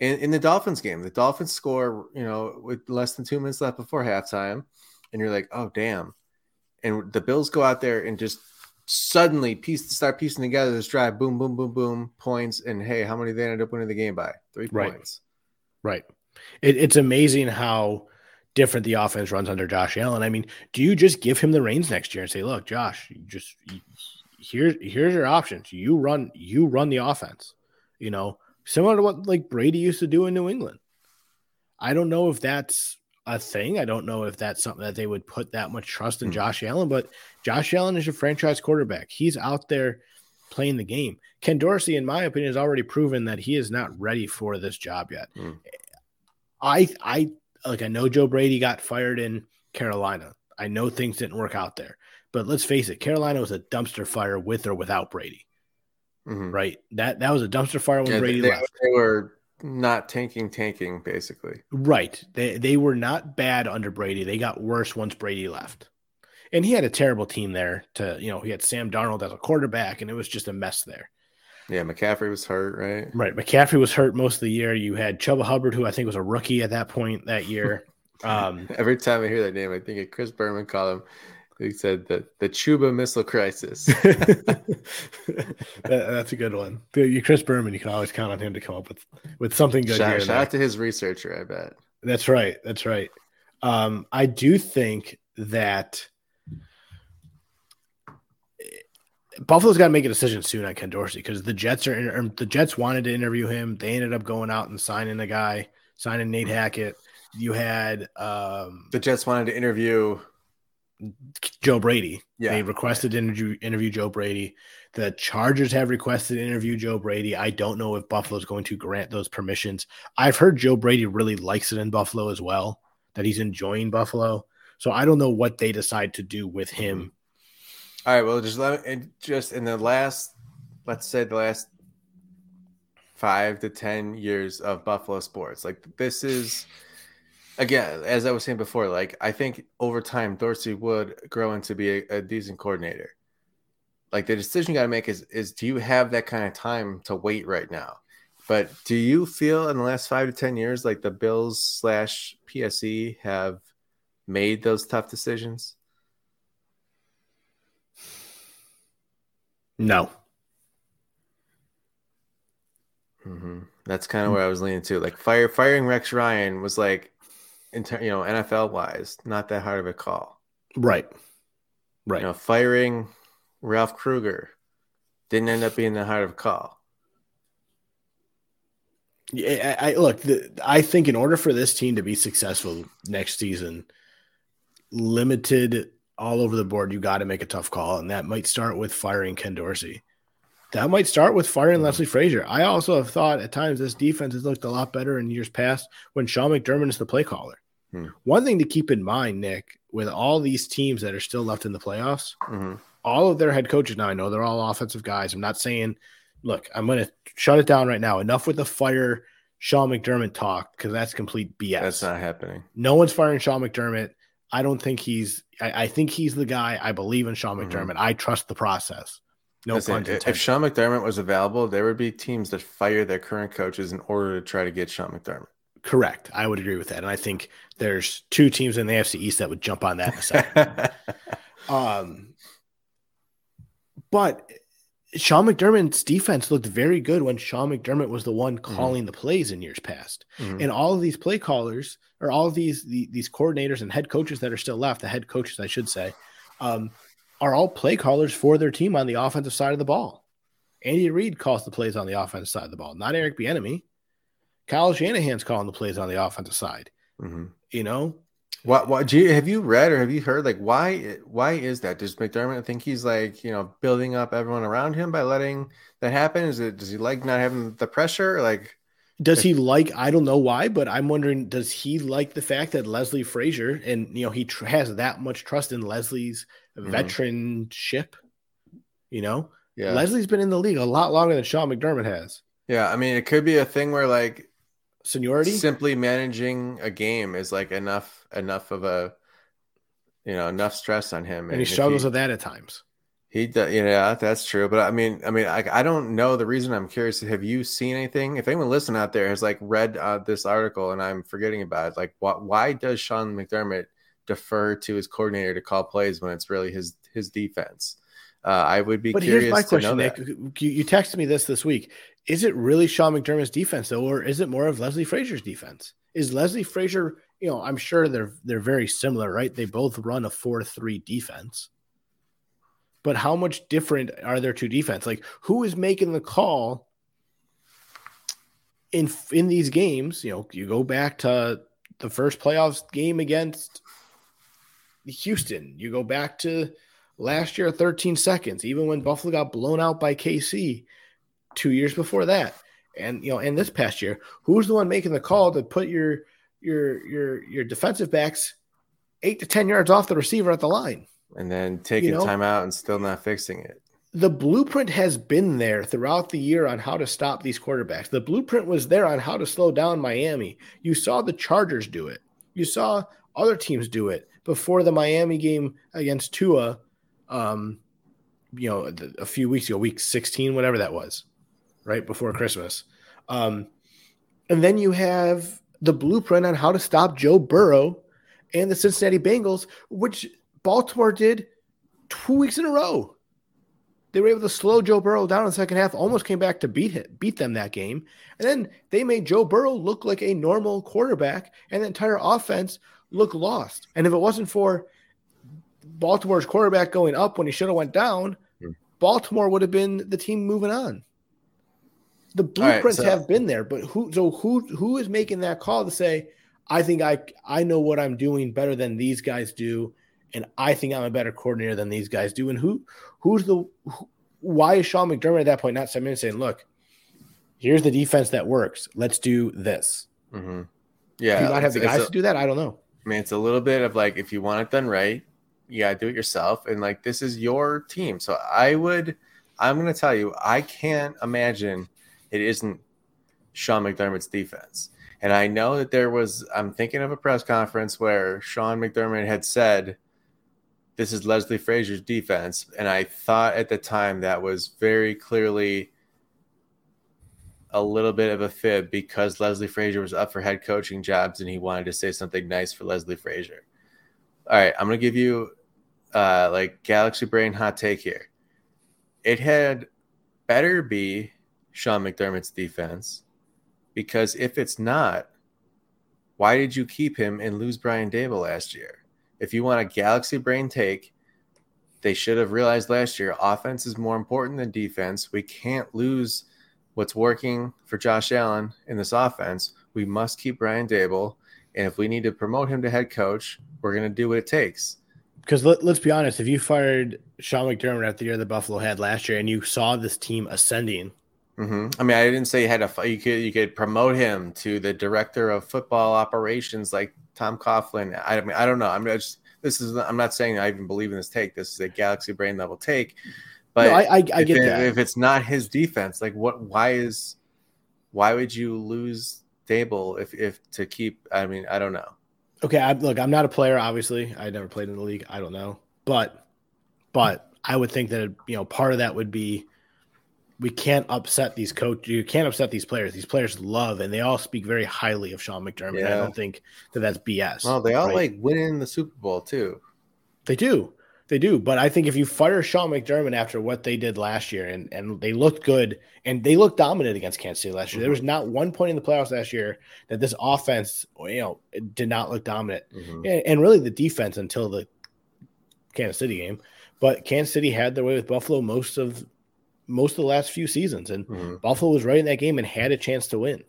in, in the Dolphins game, the Dolphins score, you know, with less than two minutes left before halftime, and you're like, oh damn. And the Bills go out there and just suddenly piece start piecing together this drive, boom, boom, boom, boom, points, and hey, how many they ended up winning the game by? Three right. points. Right. It, it's amazing how different the offense runs under Josh Allen. I mean, do you just give him the reins next year and say, "Look, Josh, you just here's here's your options. You run you run the offense." You know, similar to what like Brady used to do in New England. I don't know if that's a thing. I don't know if that's something that they would put that much trust in mm-hmm. Josh Allen, but Josh Allen is your franchise quarterback. He's out there playing the game. Ken Dorsey, in my opinion, has already proven that he is not ready for this job yet. Mm. I I like I know Joe Brady got fired in Carolina. I know things didn't work out there. But let's face it, Carolina was a dumpster fire with or without Brady. Mm-hmm. Right? That that was a dumpster fire when yeah, Brady they, left. They were not tanking, tanking, basically. Right. They they were not bad under Brady. They got worse once Brady left. And he had a terrible team there to, you know, he had Sam Darnold as a quarterback, and it was just a mess there. Yeah, McCaffrey was hurt, right? Right. McCaffrey was hurt most of the year. You had Chuba Hubbard, who I think was a rookie at that point that year. Um, Every time I hear that name, I think of Chris Berman called him. He said the the Chuba missile crisis. that, that's a good one. You, Chris Berman, you can always count on him to come up with with something good. Shout, shout out to his researcher, I bet. That's right. That's right. Um, I do think that Buffalo's got to make a decision soon on Ken Dorsey because the Jets are the Jets wanted to interview him. They ended up going out and signing a guy, signing Nate Hackett. You had um, the Jets wanted to interview Joe Brady. Yeah, they requested interview interview Joe Brady. The Chargers have requested interview Joe Brady. I don't know if Buffalo is going to grant those permissions. I've heard Joe Brady really likes it in Buffalo as well. That he's enjoying Buffalo. So I don't know what they decide to do with him mm-hmm. all right. Well, just let me, just in the last, let's say the last five to 10 years of Buffalo sports, like this is, again, as I was saying before, like I think over time, Dorsey would grow into be a, a decent coordinator. Like the decision you got to make is, is do you have that kind of time to wait right now? But do you feel in the last five to 10 years, like the Bills slash PSE have made those tough decisions? No. Mm-hmm. That's kind of where I was leaning to. Like fire firing Rex Ryan was like, in ter- you know, NFL wise, not that hard of a call. Right. Right. You know, firing Ralph Krueger didn't end up being that hard of a call. Yeah, I, I look. The, I think in order for this team to be successful next season, limited all over the board, you got to make a tough call, and that might start with firing Ken Dorsey. That might start with firing mm-hmm. Leslie Frazier. I also have thought at times this defense has looked a lot better in years past when Sean McDermott is the play caller. Hmm. One thing to keep in mind, Nick, with all these teams that are still left in the playoffs, mm-hmm. all of their head coaches now, I know they're all offensive guys. I'm not saying, look, I'm going to shut it down right now. Enough with the fire Sean McDermott talk because that's complete BS. That's not happening. No one's firing Sean McDermott. I don't think he's. I, I think he's the guy. I believe in Sean mm-hmm. McDermott. Mm-hmm. I trust the process. No Listen, If Sean McDermott was available, there would be teams that fire their current coaches in order to try to get Sean McDermott. Correct. I would agree with that, and I think there's two teams in the AFC East that would jump on that in a second. um, but Sean McDermott's defense looked very good when Sean McDermott was the one mm-hmm. calling mm-hmm. the plays in years past. Mm-hmm. And all of these play callers, or all of these the, these coordinators and head coaches that are still left, the head coaches, I should say, um, are all play callers for their team on the offensive side of the ball. Andy Reid calls the plays on the offensive side of the ball, not Eric Bieniemy. Kyle Shanahan's calling the plays on the offensive side. Mm-hmm. You know, what? What? Do you have you read or have you heard like why? Why is that? Does McDermott think he's like you know building up everyone around him by letting that happen? Is it? Does he like not having the pressure? Like, does he like? I don't know why, but I'm wondering. Does he like the fact that Leslie Frazier and you know he tr- has that much trust in Leslie's mm-hmm. veteranship? You know, yeah. Leslie's been in the league a lot longer than Sean McDermott has. Yeah, I mean, it could be a thing where like seniority simply managing a game is like enough enough of a you know, enough stress on him, and, and he struggles he, with that at times. He does, yeah, that's true. But I mean, I mean, I, I don't know. The reason I'm curious: have you seen anything? If anyone listening out there has like read uh, this article and I'm forgetting about it, like, what? Why does Sean McDermott defer to his coordinator to call plays when it's really his his defense? Uh, I would be. But here's my question, Nick. You, you texted me this this week. Is it really Sean McDermott's defense though, or is it more of Leslie Frazier's defense? Is Leslie Frazier? You know, I'm sure they're they're very similar, right? They both run a four three defense but how much different are their two defense? Like who is making the call in in these games? You know, you go back to the first playoffs game against Houston. You go back to last year 13 seconds, even when Buffalo got blown out by KC two years before that. And you know, and this past year, who's the one making the call to put your your your your defensive backs eight to ten yards off the receiver at the line? and then taking you know, time out and still not fixing it. The blueprint has been there throughout the year on how to stop these quarterbacks. The blueprint was there on how to slow down Miami. You saw the Chargers do it. You saw other teams do it before the Miami game against Tua. Um, you know, a few weeks ago, week 16, whatever that was, right before Christmas. Um, and then you have the blueprint on how to stop Joe Burrow and the Cincinnati Bengals, which Baltimore did two weeks in a row. They were able to slow Joe Burrow down in the second half, almost came back to beat him, beat them that game. And then they made Joe Burrow look like a normal quarterback and the entire offense look lost. And if it wasn't for Baltimore's quarterback going up when he should have went down, hmm. Baltimore would have been the team moving on. The blueprints right, so, have been there, but who so who who is making that call to say, I think I I know what I'm doing better than these guys do and I think I'm a better coordinator than these guys do. And who, who's the, who, why is Sean McDermott at that point not stepping in saying, "Look, here's the defense that works. Let's do this." Mm-hmm. Yeah, do you not have the guys a, to do that? I don't know. I mean, it's a little bit of like if you want it done right, you gotta do it yourself. And like this is your team, so I would. I'm gonna tell you, I can't imagine it isn't Sean McDermott's defense. And I know that there was. I'm thinking of a press conference where Sean McDermott had said this is Leslie Frazier's defense. And I thought at the time that was very clearly a little bit of a fib because Leslie Frazier was up for head coaching jobs and he wanted to say something nice for Leslie Frazier. All right, I'm going to give you uh, like Galaxy Brain hot take here. It had better be Sean McDermott's defense because if it's not, why did you keep him and lose Brian Daboll last year? if you want a galaxy brain take, they should have realized last year offense is more important than defense. We can't lose what's working for Josh Allen in this offense. We must keep Brian Daboll. And if we need to promote him to head coach, we're going to do what it takes. Because let, us be honest, if you fired Sean McDermott after the year the Buffalo had last year and you saw this team ascending, mm-hmm. I mean, I didn't say you had a you could you could promote him to the director of football operations like Tom Coughlin. I mean, I don't know. I'm just this is. I'm not saying I even believe in this take. This is a galaxy brain level take. But no, I, I, I get it, that. If it's not his defense, like what? Why is? Why would you lose Daboll if if to keep? I mean, I don't know. Okay, I, look, I'm not a player. Obviously, I never played in the league. I don't know, but but I would think that you know part of that would be we can't upset these coach. You can't upset these players. These players love and they all speak very highly of Sean McDermott. Yeah. I don't think that that's BS. Well, they all right? like winning the Super Bowl too. They do, they do. But I think if you fire Sean McDermott after what they did last year, and and they looked good and they looked dominant against Kansas City last year. Mm-hmm. There was not one point in the playoffs last year that this offense, you know, did not look dominant, mm-hmm. and, and really the defense until the Kansas City game. But Kansas City had their way with Buffalo most of most of the last few seasons, and mm-hmm. Buffalo was right in that game and had a chance to win.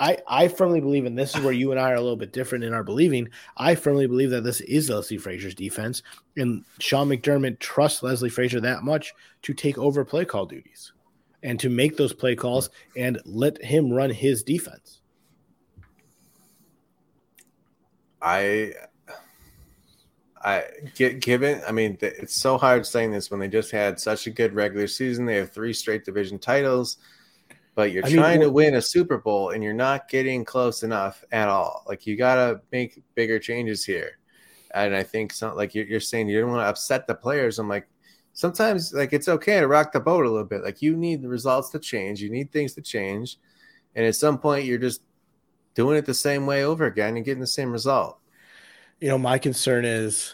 I, I firmly believe, and this is where you and I are a little bit different in our believing. I firmly believe that this is Leslie Frazier's defense, and Sean McDermott trusts Leslie Frazier that much to take over play call duties and to make those play calls and let him run his defense. I I get given. I mean, it's so hard saying this when they just had such a good regular season. They have three straight division titles, but you're I trying mean, to win a Super Bowl and you're not getting close enough at all. Like you got to make bigger changes here. And I think some like you're, you're saying you don't want to upset the players. I'm like, sometimes like it's okay to rock the boat a little bit. Like you need the results to change, you need things to change, and at some point you're just doing it the same way over again and getting the same result. You know, my concern is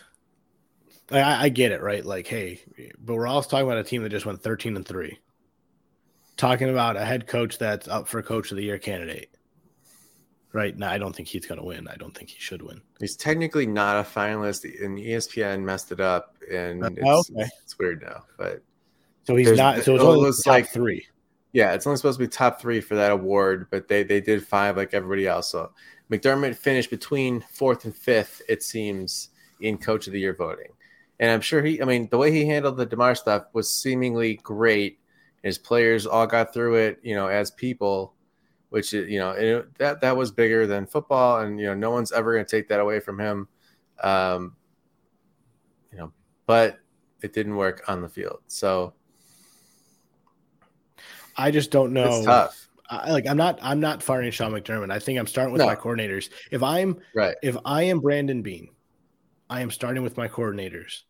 I, I get it, right? Like, hey, but we're also talking about a team that just went 13 and 3. Talking about a head coach that's up for coach of the year candidate. Right now, I don't think he's going to win. I don't think he should win. He's technically not a finalist, and ESPN messed it up, and uh, it's, okay. it's weird now. But so he's not. So it's only top like three. Yeah, it's only supposed to be top three for that award, but they they did five like everybody else. So McDermott finished between fourth and fifth, it seems, in Coach of the Year voting. And I'm sure he, I mean, the way he handled the Damar stuff was seemingly great. His players all got through it, you know, as people, which you know it, that that was bigger than football, and you know, no one's ever going to take that away from him. Um, you know, but it didn't work on the field, so I just don't know. It's tough. I, like I'm not I'm not firing Sean McDermott. I think I'm starting with no. my coordinators. If I'm right, if I am Brandon Beane, I am starting with my coordinators.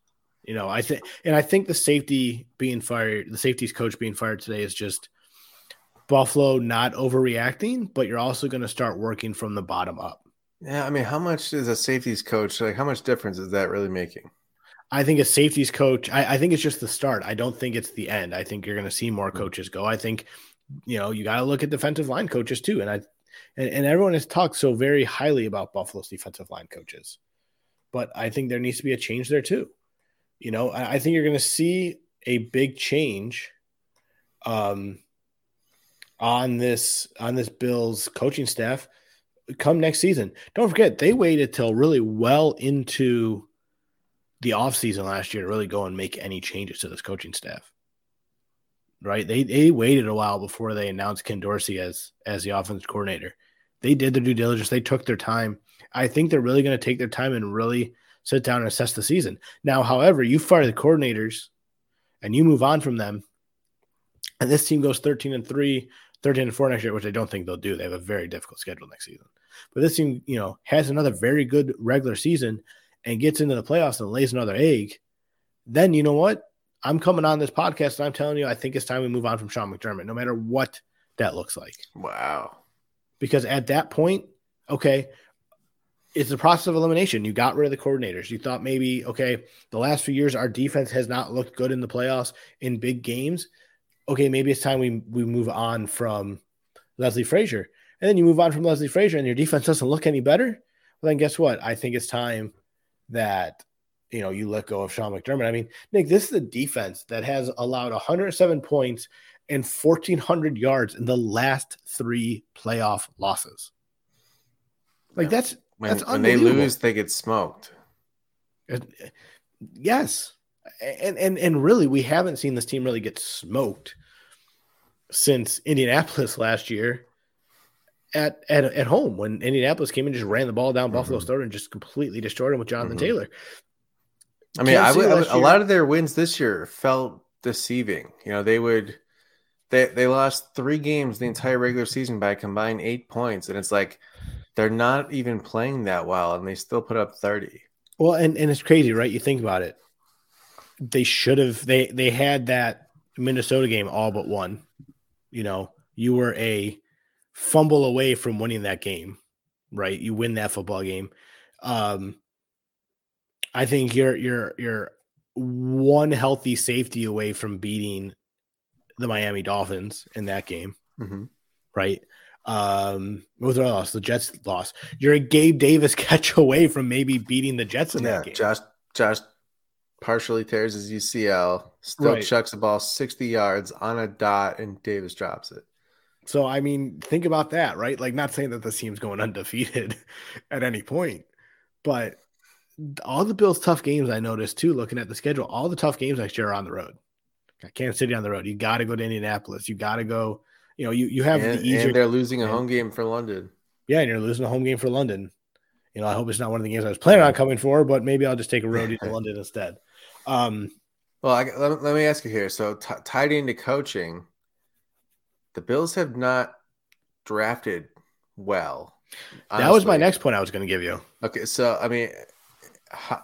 You know, I think, and I think the safety being fired, the safeties coach being fired today is just Buffalo not overreacting, but you're also going to start working from the bottom up. Yeah, I mean, how much is a safeties coach like? How much difference is that really making? I think a safeties coach. I, I think it's just the start. I don't think it's the end. I think you're going to see more coaches go. I think, you know, you got to look at defensive line coaches too. And I, and, and everyone has talked so very highly about Buffalo's defensive line coaches, but I think there needs to be a change there too. You know, I think you're going to see a big change um, on this on this Bills coaching staff come next season. Don't forget they waited till really well into the offseason last year to really go and make any changes to this coaching staff. Right? They they waited a while before they announced Ken Dorsey as as the offensive coordinator. They did their due diligence. They took their time. I think they're really going to take their time and really sit down and assess the season. Now, however, you fire the coordinators and you move on from them, and this team goes 13 and 3, 13 and 4 next year, which I don't think they'll do. They have a very difficult schedule next season. But this team, you know, has another very good regular season and gets into the playoffs and lays another egg, then you know what? I'm coming on this podcast and I'm telling you, I think it's time we move on from Sean McDermott, no matter what that looks like. Wow. Because at that point, okay, it's a process of elimination. You got rid of the coordinators. You thought maybe, okay, the last few years our defense has not looked good in the playoffs in big games. Okay, maybe it's time we we move on from Leslie Frazier. And then you move on from Leslie Frazier and your defense doesn't look any better. Well, then guess what? I think it's time that you know you let go of Sean McDermott. I mean, Nick, this is a defense that has allowed 107 points and 1,400 yards in the last three playoff losses. Like yeah. that's when, when they lose, they get smoked. Yes, and and and really, we haven't seen this team really get smoked since Indianapolis last year at at at home when Indianapolis came and just ran the ball down mm-hmm. Buffalo's throat and just completely destroyed him with Jonathan mm-hmm. Taylor. I mean, I would, I would, a lot of their wins this year felt deceiving. You know, they would they they lost three games the entire regular season by combined eight points, and it's like they're not even playing that well and they still put up 30 well and, and it's crazy right? You think about it. They should have they they had that minnesota game all but one. You know you were a fumble away from winning that game right? You win that football game. Um i think you're you're you're one healthy safety away from beating the miami dolphins in that game mm-hmm. right um, what was their loss? The Jets lost. You're a Gabe Davis catch away from maybe beating the Jets in yeah, that game. Josh, Josh partially tears his UCL, still right. chucks the ball 60 yards on a dot, and Davis drops it. So, I mean, think about that, right? Like, not saying that the team's going undefeated at any point, but all the Bills' tough games I noticed too, looking at the schedule, all the tough games next year are on the road. Got Kansas City on the road. You got to go to Indianapolis. You got to go you know, you, you have and, the easier. And they're losing a home game for London. Yeah, and you're losing a home game for London. You know, I hope it's not one of the games I was planning on coming for, but maybe I'll just take a road to London instead. Um, well, I, let, let, me ask you here. So, t- tied into coaching, the Bills have not drafted well. Honestly. That was my next point I was going to give you. Okay, so I mean,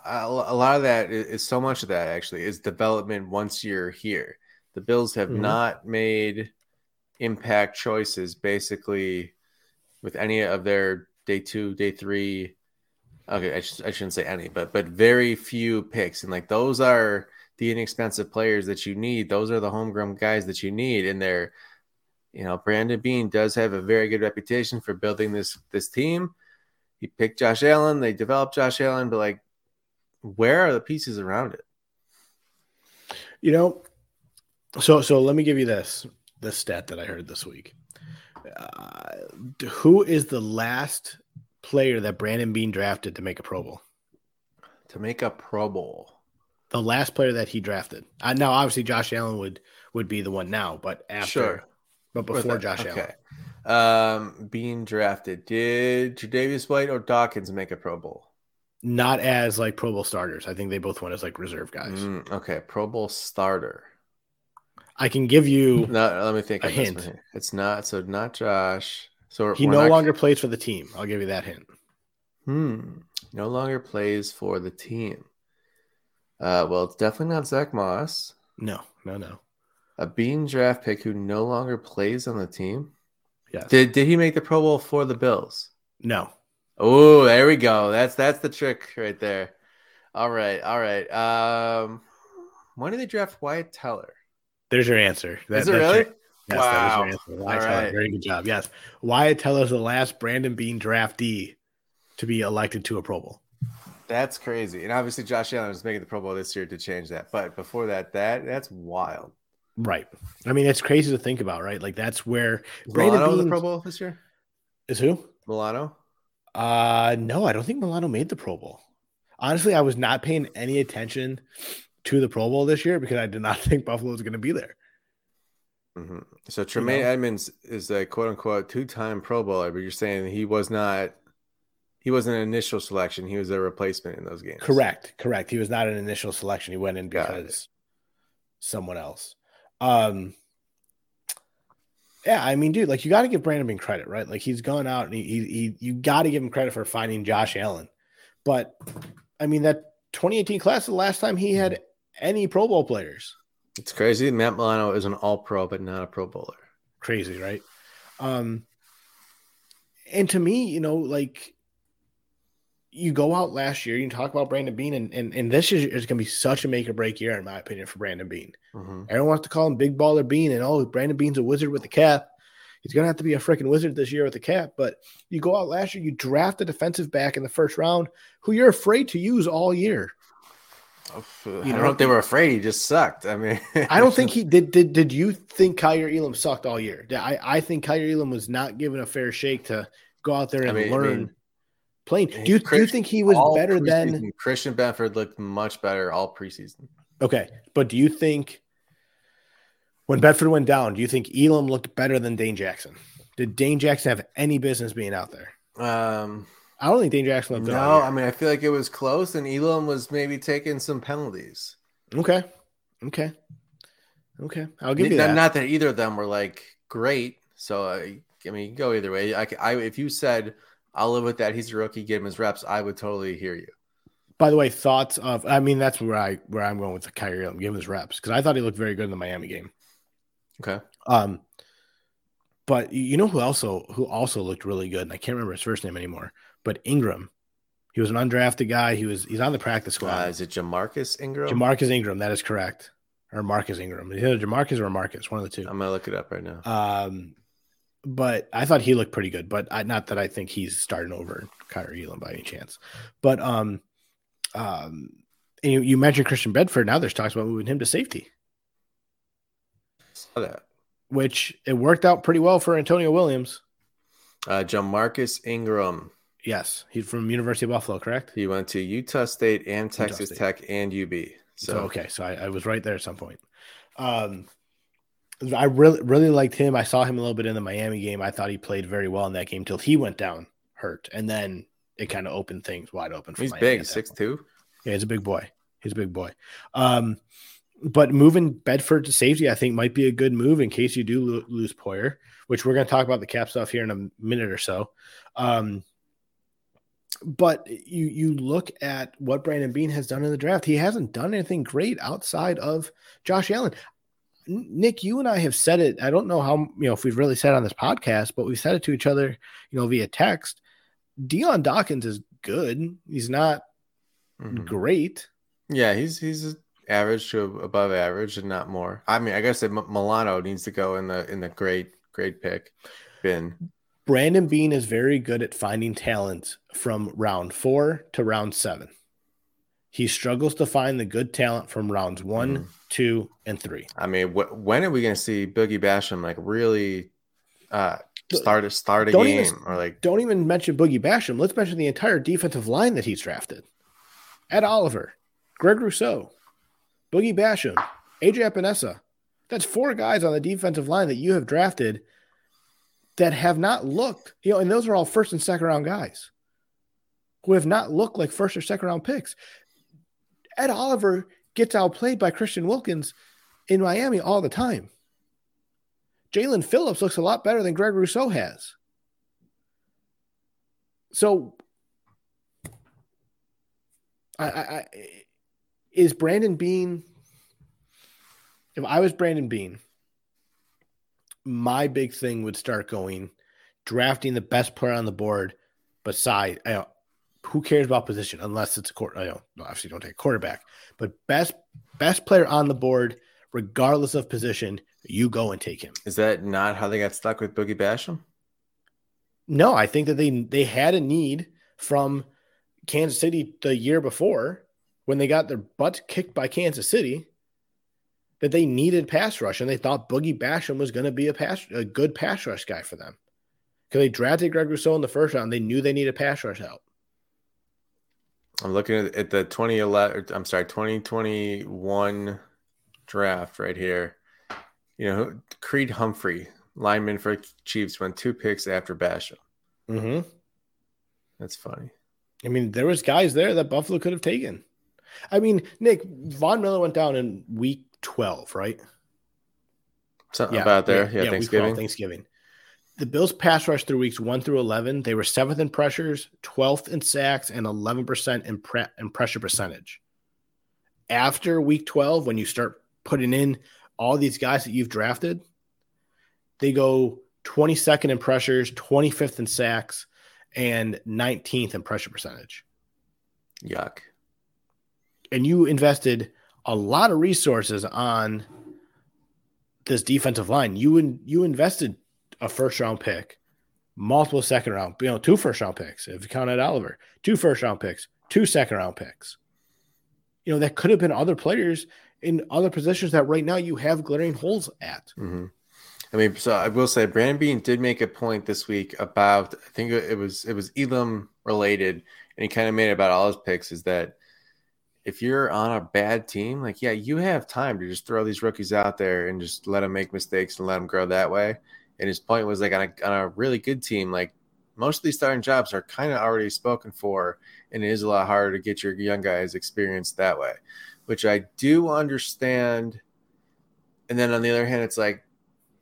a lot of that is so much of that actually is development once you're here. The Bills have mm-hmm. not made impact choices basically with any of their day two, day three. Okay, I, sh- I shouldn't say any, but but very few picks, and like those are the inexpensive players that you need. Those are the homegrown guys that you need, and they're, you know, Brandon Beane does have a very good reputation for building this this team. He picked Josh Allen. They developed Josh Allen, but like, where are the pieces around it? You know, so so let me give you this this stat that I heard this week. Uh, who is the last player that Brandon Beane drafted to make a Pro Bowl? To make a Pro Bowl the last player that he drafted. Uh, now, obviously, Josh Allen would would be the one now, but after, sure. but before Josh okay. Allen. Um, being drafted, did Tre'Davious White or Dawkins make a Pro Bowl? Not as like Pro Bowl starters. I think they both went as like reserve guys. Mm, okay, Pro Bowl starter. I can give you. No, let me think. A hint. It's not so not Josh. So he no not... longer plays for the team. I'll give you that hint. Hmm. No longer plays for the team. Uh, well, it's definitely not Zach Moss. No, no, no. A Beane draft pick who no longer plays on the team. Yes. Did Did he make the Pro Bowl for the Bills? No. Oh, there we go. That's that's the trick right there. All right, all right. Um, when did they draft Wyatt Teller? There's your answer. That, Is it really? Your, yes, wow. Wyatt Teller. Right. Very good job. Yes, Wyatt Teller is the last Brandon Beane draftee to be elected to a Pro Bowl. That's crazy. And obviously Josh Allen is making the Pro Bowl this year to change that. But before that, that that's wild. Right. I mean, it's crazy to think about, right? Like that's where Brandon Milano the Pro Bowl this year? Is who? Milano? Uh no, I don't think Milano made the Pro Bowl. Honestly, I was not paying any attention to the Pro Bowl this year because I did not think Buffalo was going to be there. Mm-hmm. So Tremaine you know? Edmunds is a quote unquote two time Pro Bowler, but you're saying he was not he wasn't an initial selection. He was a replacement in those games. Correct. Correct. He was not an initial selection. He went in because someone else. Um, yeah, I mean, dude, like you got to give Brandon Beane credit, right? Like he's gone out and he, he, he you got to give him credit for finding Josh Allen. But I mean, that 2018 class, the last time he had any Pro Bowl players. It's crazy. Matt Milano is an All Pro, but not a Pro Bowler. Crazy, right? Um, and to me, you know, like you go out last year, you talk about Brandon Beane, and, and, and this is, is going to be such a make or break year, in my opinion, for Brandon Beane. Mm-hmm. Everyone wants to call him Big Baller Beane, and oh, Brandon Beane's a wizard with the cap. He's going to have to be a freaking wizard this year with the cap. But you go out last year, you draft a defensive back in the first round who you're afraid to use all year. You know, if they were afraid. He just sucked. I mean, I don't think he did. Did Did you think Kaiir Elam sucked all year? I I think Kaiir Elam was not given a fair shake to go out there and I mean, learn. I mean, playing. Do you, do you think he was better than Christian Benford looked much better all preseason? Okay, but do you think when Benford went down, do you think Elam looked better than Dane Jackson? Did Dane Jackson have any business being out there? Um, I don't think Dane Jackson looked No, I mean I feel like it was close, and Elam was maybe taking some penalties. Okay, okay, okay. I'll give you not, that. Not that either of them were like great. So I, I mean, go either way. I, I if you said I'll live with that. He's a rookie. Give him his reps. I would totally hear you. By the way, thoughts of I mean that's where I where I'm going with the Kaiir. I'm giving his reps because I thought he looked very good in the Miami game. Okay. Um, but you know who also who also looked really good, and I can't remember his first name anymore. But Ingram, he was an undrafted guy. He was he's on the practice squad. Uh, is it Jamarcus Ingram? Jamarcus Ingram, that is correct. Or Marcus Ingram. Either Jamarcus or Marcus, one of the two. I'm gonna look it up right now. Um, but I thought he looked pretty good. But I, not that I think he's starting over Kaiir Elam by any chance. But um, um, and you, you mentioned Christian Benford. Now there's talks about moving him to safety. Saw that. Which it worked out pretty well for Antonio Williams. Uh, Jamarcus Ingram. Yes, he's from University of Buffalo, correct? He went to Utah State and Texas State. Tech and UB. So, so okay, so I, I, was right there at some point. Um, I really really liked him. I saw him a little bit in the Miami game. I thought he played very well in that game till he went down hurt, and then it kind of opened things wide open. For him. He's Miami big, six two. Yeah, he's a big boy. He's a big boy. Um, but moving Benford to safety, I think, might be a good move in case you do lo- lose Poyer, which we're going to talk about the cap stuff here in a minute or so. Um, but you you look at what Brandon Beane has done in the draft. He hasn't done anything great outside of Josh Allen. Nick, you and I have said it. I don't know how you know if we've really said it on this podcast, but we've said it to each other, you know, via text. Dion Dawkins is good. He's not mm-hmm. great. Yeah, he's he's average to above average and not more. I mean, I guess that Milano needs to go in the in the great great pick bin. Brandon Bean is very good at finding talent from round four to round seven. He struggles to find the good talent from rounds one, mm. two, and three. I mean, wh- when are we going to see Boogie Basham like really uh, start a start a don't game even, or like? Don't even mention Boogie Basham. Let's mention the entire defensive line that he's drafted: Ed Oliver, Greg Rousseau, Boogie Basham, AJ Epenesa. That's four guys on the defensive line that you have drafted that have not looked, you know, and those are all first and second round guys who have not looked like first or second round picks. Ed Oliver gets outplayed by Christian Wilkins in Miami all the time. Jaelan Phillips looks a lot better than Greg Rousseau has. So, I, I, is Brandon Beane. If I was Brandon Beane, my big thing would start going drafting the best player on the board beside know, who cares about position unless it's a court I know obviously don't take a quarterback but best best player on the board regardless of position you go and take him is that not how they got stuck with Boogie Basham no I think that they they had a need from Kansas City the year before when they got their butt kicked by Kansas City that they needed pass rush, and they thought Boogie Basham was going to be a pass, a good pass rush guy for them. Because they drafted Greg Rousseau in the first round, they knew they needed pass rush help. I'm looking at, the 2011, I'm sorry, 2021 draft right here. You know, Creed Humphrey, lineman for Chiefs, went two picks after Basham. Mm-hmm. That's funny. I mean, there was guys there that Buffalo could have taken. I mean, Nick Von Miller went down in week 12, right? Something yeah, about there. Yeah, yeah, yeah Thanksgiving. Thanksgiving. The Bills pass rush through weeks one through 11. They were seventh in pressures, 12th in sacks, and 11% in, pre- in pressure percentage. After week 12, when you start putting in all these guys that you've drafted, they go 22nd in pressures, 25th in sacks, and 19th in pressure percentage. Yuck. And you invested – a lot of resources on this defensive line. You in, you invested a first round pick, multiple second round, you know, two first round picks if you count Ed Oliver, two first round picks, two second round picks. You know, that could have been other players in other positions that right now you have glaring holes at. Mm-hmm. I mean, so I will say Brandon Beane did make a point this week about I think it was it was Elam related, and he kind of made about all his picks is that if you're on a bad team, like yeah, you have time to just throw these rookies out there and just let them make mistakes and let them grow that way. And his point was like on a, on a really good team, like most of these starting jobs are kind of already spoken for, and it is a lot harder to get your young guys experience that way, which I do understand. And then on the other hand, it's like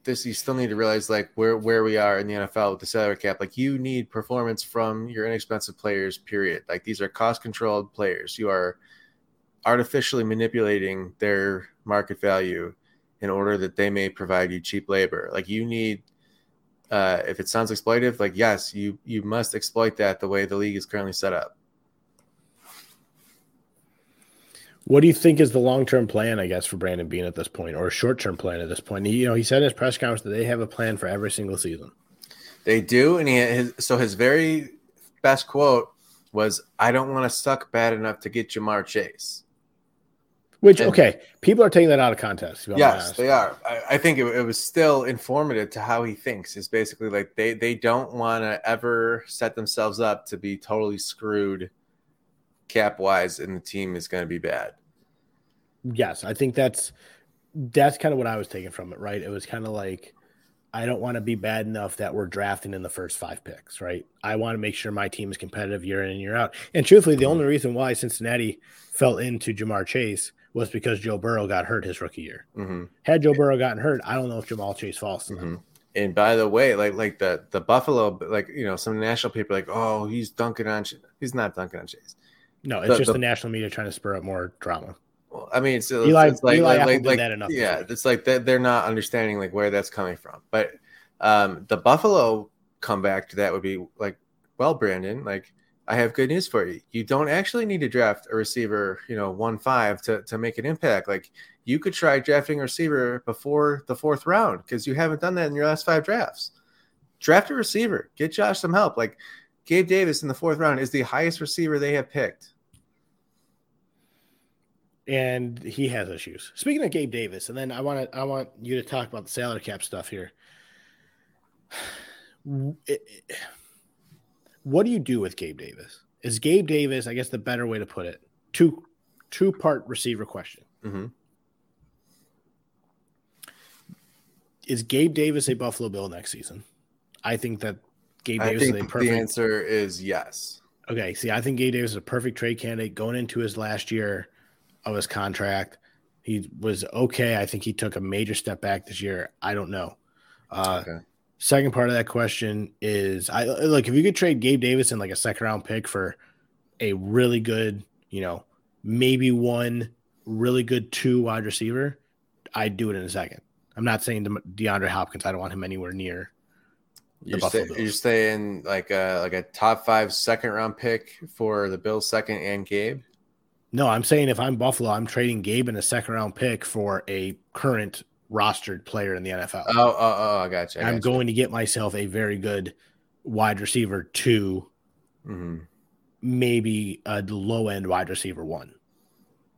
this you still need to realize like where where we are in the NFL with the salary cap. Like you need performance from your inexpensive players. Period. Like these are cost controlled players. You are artificially manipulating their market value in order that they may provide you cheap labor. Like you need, uh, if it sounds exploitive, like yes, you you must exploit that the way the league is currently set up. What do you think is the long term plan, I guess, for Brandon Beane at this point, or a short term plan at this point? He, you know, he said in his press conference that they have a plan for every single season. They do, and he his, so his very best quote was, "I don't want to suck bad enough to get Ja'Marr Chase." Which okay, people are taking that out of context. Yes, they are. I, I think it, it, was still informative to how he thinks. Is basically like they they don't want to ever set themselves up to be totally screwed cap wise, and the team is going to be bad. Yes, I think that's that's kind of what I was taking from it. Right, it was kind of like I don't want to be bad enough that we're drafting in the first five picks, right? I want to make sure my team is competitive year in and year out. And truthfully, the mm-hmm. only reason why Cincinnati fell into Ja'Marr Chase was because Joe Burrow got hurt his rookie year. Mm-hmm. Had Joe Burrow gotten hurt, I don't know if Ja'Marr Chase falls to. Mm-hmm. And by the way, like like the the Buffalo, like you know, some national people like, oh, he's dunking on. He's not dunking on Chase. No, it's the, just the, the, national media trying to spur up more drama. Well, I mean, it's, Eli, it's like, Eli like, like, like yeah, it's like they're not understanding like where that's coming from. But um, the Buffalo comeback to that would be like, well, Brandon, like I have good news for you. You don't actually need to draft a receiver, you know, one five to to make an impact. Like you could try drafting a receiver before the fourth round because you haven't done that in your last five drafts. Draft a receiver, get Josh some help. Like Gabe Davis in the fourth round is the highest receiver they have picked. And he has issues. Speaking of Gabe Davis, and then I want to I want you to talk about the salary cap stuff here. It, it, what do you do with Gabe Davis? Is Gabe Davis, I guess the better way to put it, two two part receiver question. Mm-hmm. Is Gabe Davis a Buffalo Bill next season? I think that Gabe Davis is a perfect. The answer is yes. Okay. See, I think Gabe Davis is a perfect trade candidate going into his last year of his contract. He was okay. I think he took a major step back this year. I don't know. Uh, okay. Second part of that question is I look if you could trade Gabe Davis in like a second round pick for a really good, you know, maybe one really good two wide receiver, I'd do it in a second. I'm not saying DeAndre Hopkins. I don't want him anywhere near. You're, you're saying like a like a top five second round pick for the Bills second and Gabe. No, I'm saying if I'm Buffalo, I'm trading Gabe in a second round pick for a current rostered player in the NFL. Oh, oh, oh, I got you. I am going to get myself a very good wide receiver 2 mm-hmm. maybe a low end wide receiver one.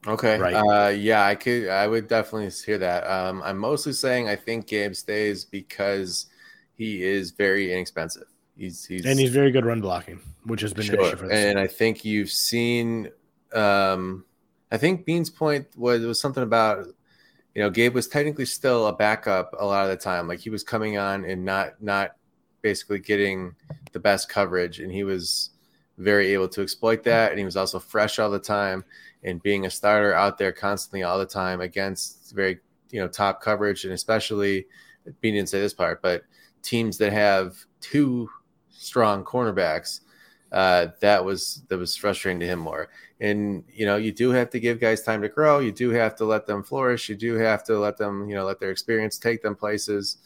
Okay. Right. Uh, yeah, I could. I would definitely hear that. Um, I'm mostly saying I think Gabe stays because he is very inexpensive. He's, he's and he's very good run blocking, which has been sure. an issue for this. And I think you've seen. Um, I think Beane's point was was something about you know, Gabe was technically still a backup a lot of the time. Like he was coming on and not not basically getting the best coverage, and he was very able to exploit that. And he was also fresh all the time and being a starter out there constantly all the time against very you know top coverage, and especially Beane didn't say this part, but teams that have two strong cornerbacks uh, that was that was frustrating to him more. And you know, you do have to give guys time to grow. You do have to let them flourish. You do have to let them, you know, let their experience take them places.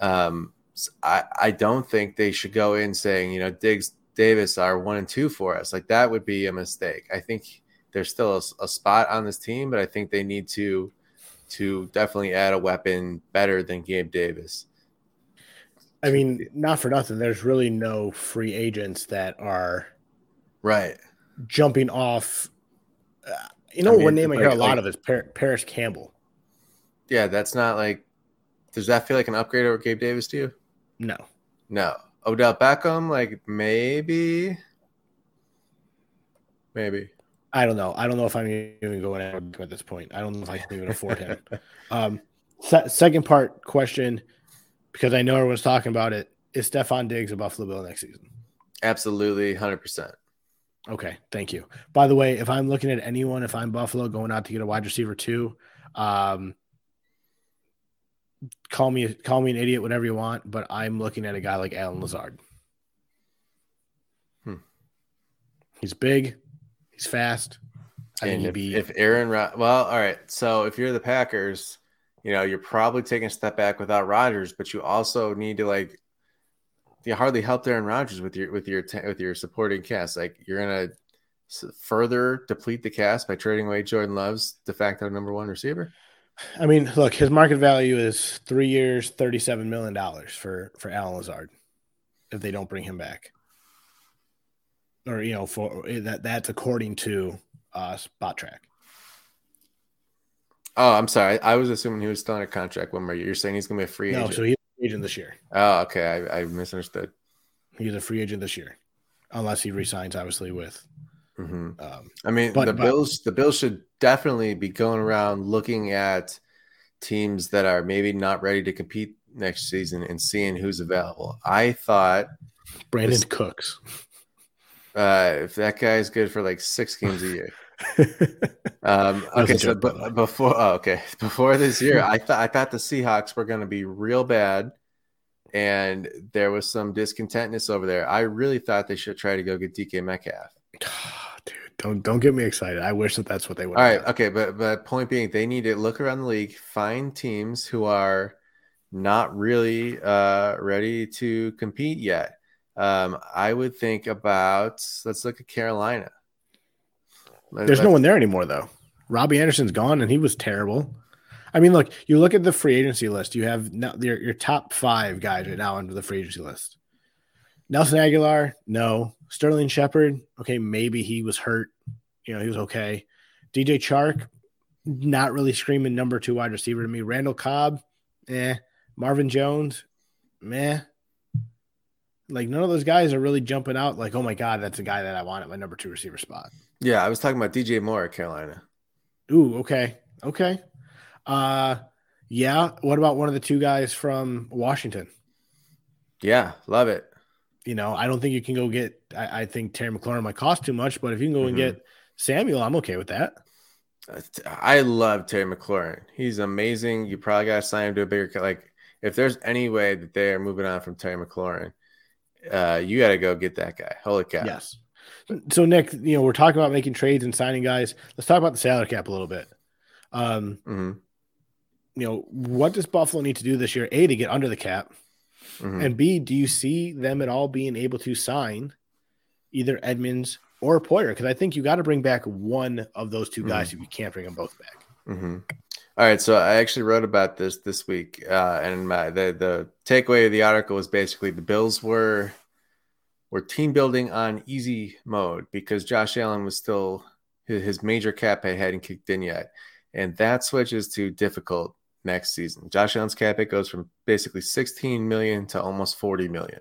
Um, I I don't think they should go in saying, you know, Diggs Davis are one and two for us. Like that would be a mistake. I think there's still a, a spot on this team, but I think they need to to definitely add a weapon better than Gabe Davis. I mean, not for nothing. There's really no free agents that are right jumping off. Uh, you know, I mean, one name I hear a lot like, of is Par- Parris Campbell. Yeah, that's not like. Does that feel like an upgrade over Gabe Davis to you? No. No. Odell Beckham, like maybe. Maybe. I don't know. I don't know if I'm even going at this point. I don't know if I can even afford him. um, se- second part question because I know everyone's talking about it. Is Stefon Diggs a Buffalo Bill next season? Absolutely, hundred percent. Okay, thank you. By the way, if I'm looking at anyone, if I'm Buffalo going out to get a wide receiver too, um, call me call me an idiot, whatever you want, but I'm looking at a guy like Allen Lazard. Hmm. He's big, he's fast. I and if, be... if Aaron, well, all right. So if you're the Packers, you know, you're probably taking a step back without Rodgers, but you also need to like you hardly help Aaron Rodgers with your with your with your supporting cast. Like you're gonna further deplete the cast by trading away Jordan Love's de facto number one receiver. I mean, look, his market value is three years, thirty-seven million dollars for for Allen Lazard if they don't bring him back, or you know, for that that's according to uh, Spotrac. Oh, I'm sorry. I was assuming he was still on a contract one more year. You're saying he's going to be a free no, agent? No, so he's a free agent this year. Oh, okay. I, I misunderstood. He's a free agent this year, unless he resigns, obviously, with. Mm-hmm. Um, I mean, but, the but, Bills. The Bills should definitely be going around looking at teams that are maybe not ready to compete next season and seeing who's available. I thought Brandon this, Cooks. Uh, if that guy's good for like six games a year. um, okay, so b- before oh, okay before this year, I thought I thought the Seahawks were going to be real bad and there was some discontentness over there. I really thought they should try to go get DK Metcalf. Dude, don't don't get me excited. I wish that that's what they would. All right, done. okay, but but point being, they need to look around the league, find teams who are not really uh, ready to compete yet. Um, I would think about let's look at Carolina. There's no one there anymore, though. Robbie Anderson's gone, and he was terrible. I mean, look, you look at the free agency list. You have now your, your top five guys right now under the free agency list. Nelson Agholor, no. Sterling Shepard, okay, maybe he was hurt. You know, he was okay. DJ Chark, not really screaming number two wide receiver to me. Randall Cobb, eh. Marvin Jones, meh. Like none of those guys are really jumping out like, oh my God, that's a guy that I want at my number two receiver spot. Yeah, I was talking about DJ Moore at Carolina. Ooh, okay. Okay. Uh yeah. What about one of the two guys from Washington? Yeah, love it. You know, I don't think you can go get I, I think Terry McLaurin might cost too much, but if you can go mm-hmm. and get Samuel, I'm okay with that. I love Terry McLaurin. He's amazing. You probably got to sign him to a bigger like if there's any way that they are moving on from Terry McLaurin, uh, you got to go get that guy. Holy cow! Yes. So Nick, you know we're talking about making trades and signing guys. Let's talk about the salary cap a little bit. Um, mm-hmm. You know what does Buffalo need to do this year? A to get under the cap, mm-hmm. and B, do you see them at all being able to sign either Edmunds or Poyer? Because I think you got to bring back one of those two guys mm-hmm. if you can't bring them both back. Mm-hmm. All right, so I actually wrote about this this week, uh, and my, the the takeaway of the article was basically the Bills were were team building on easy mode because Josh Allen was still his, major cap hit hadn't kicked in yet, and that switches to difficult next season. Josh Allen's cap hit goes from basically 16 million to almost 40 million.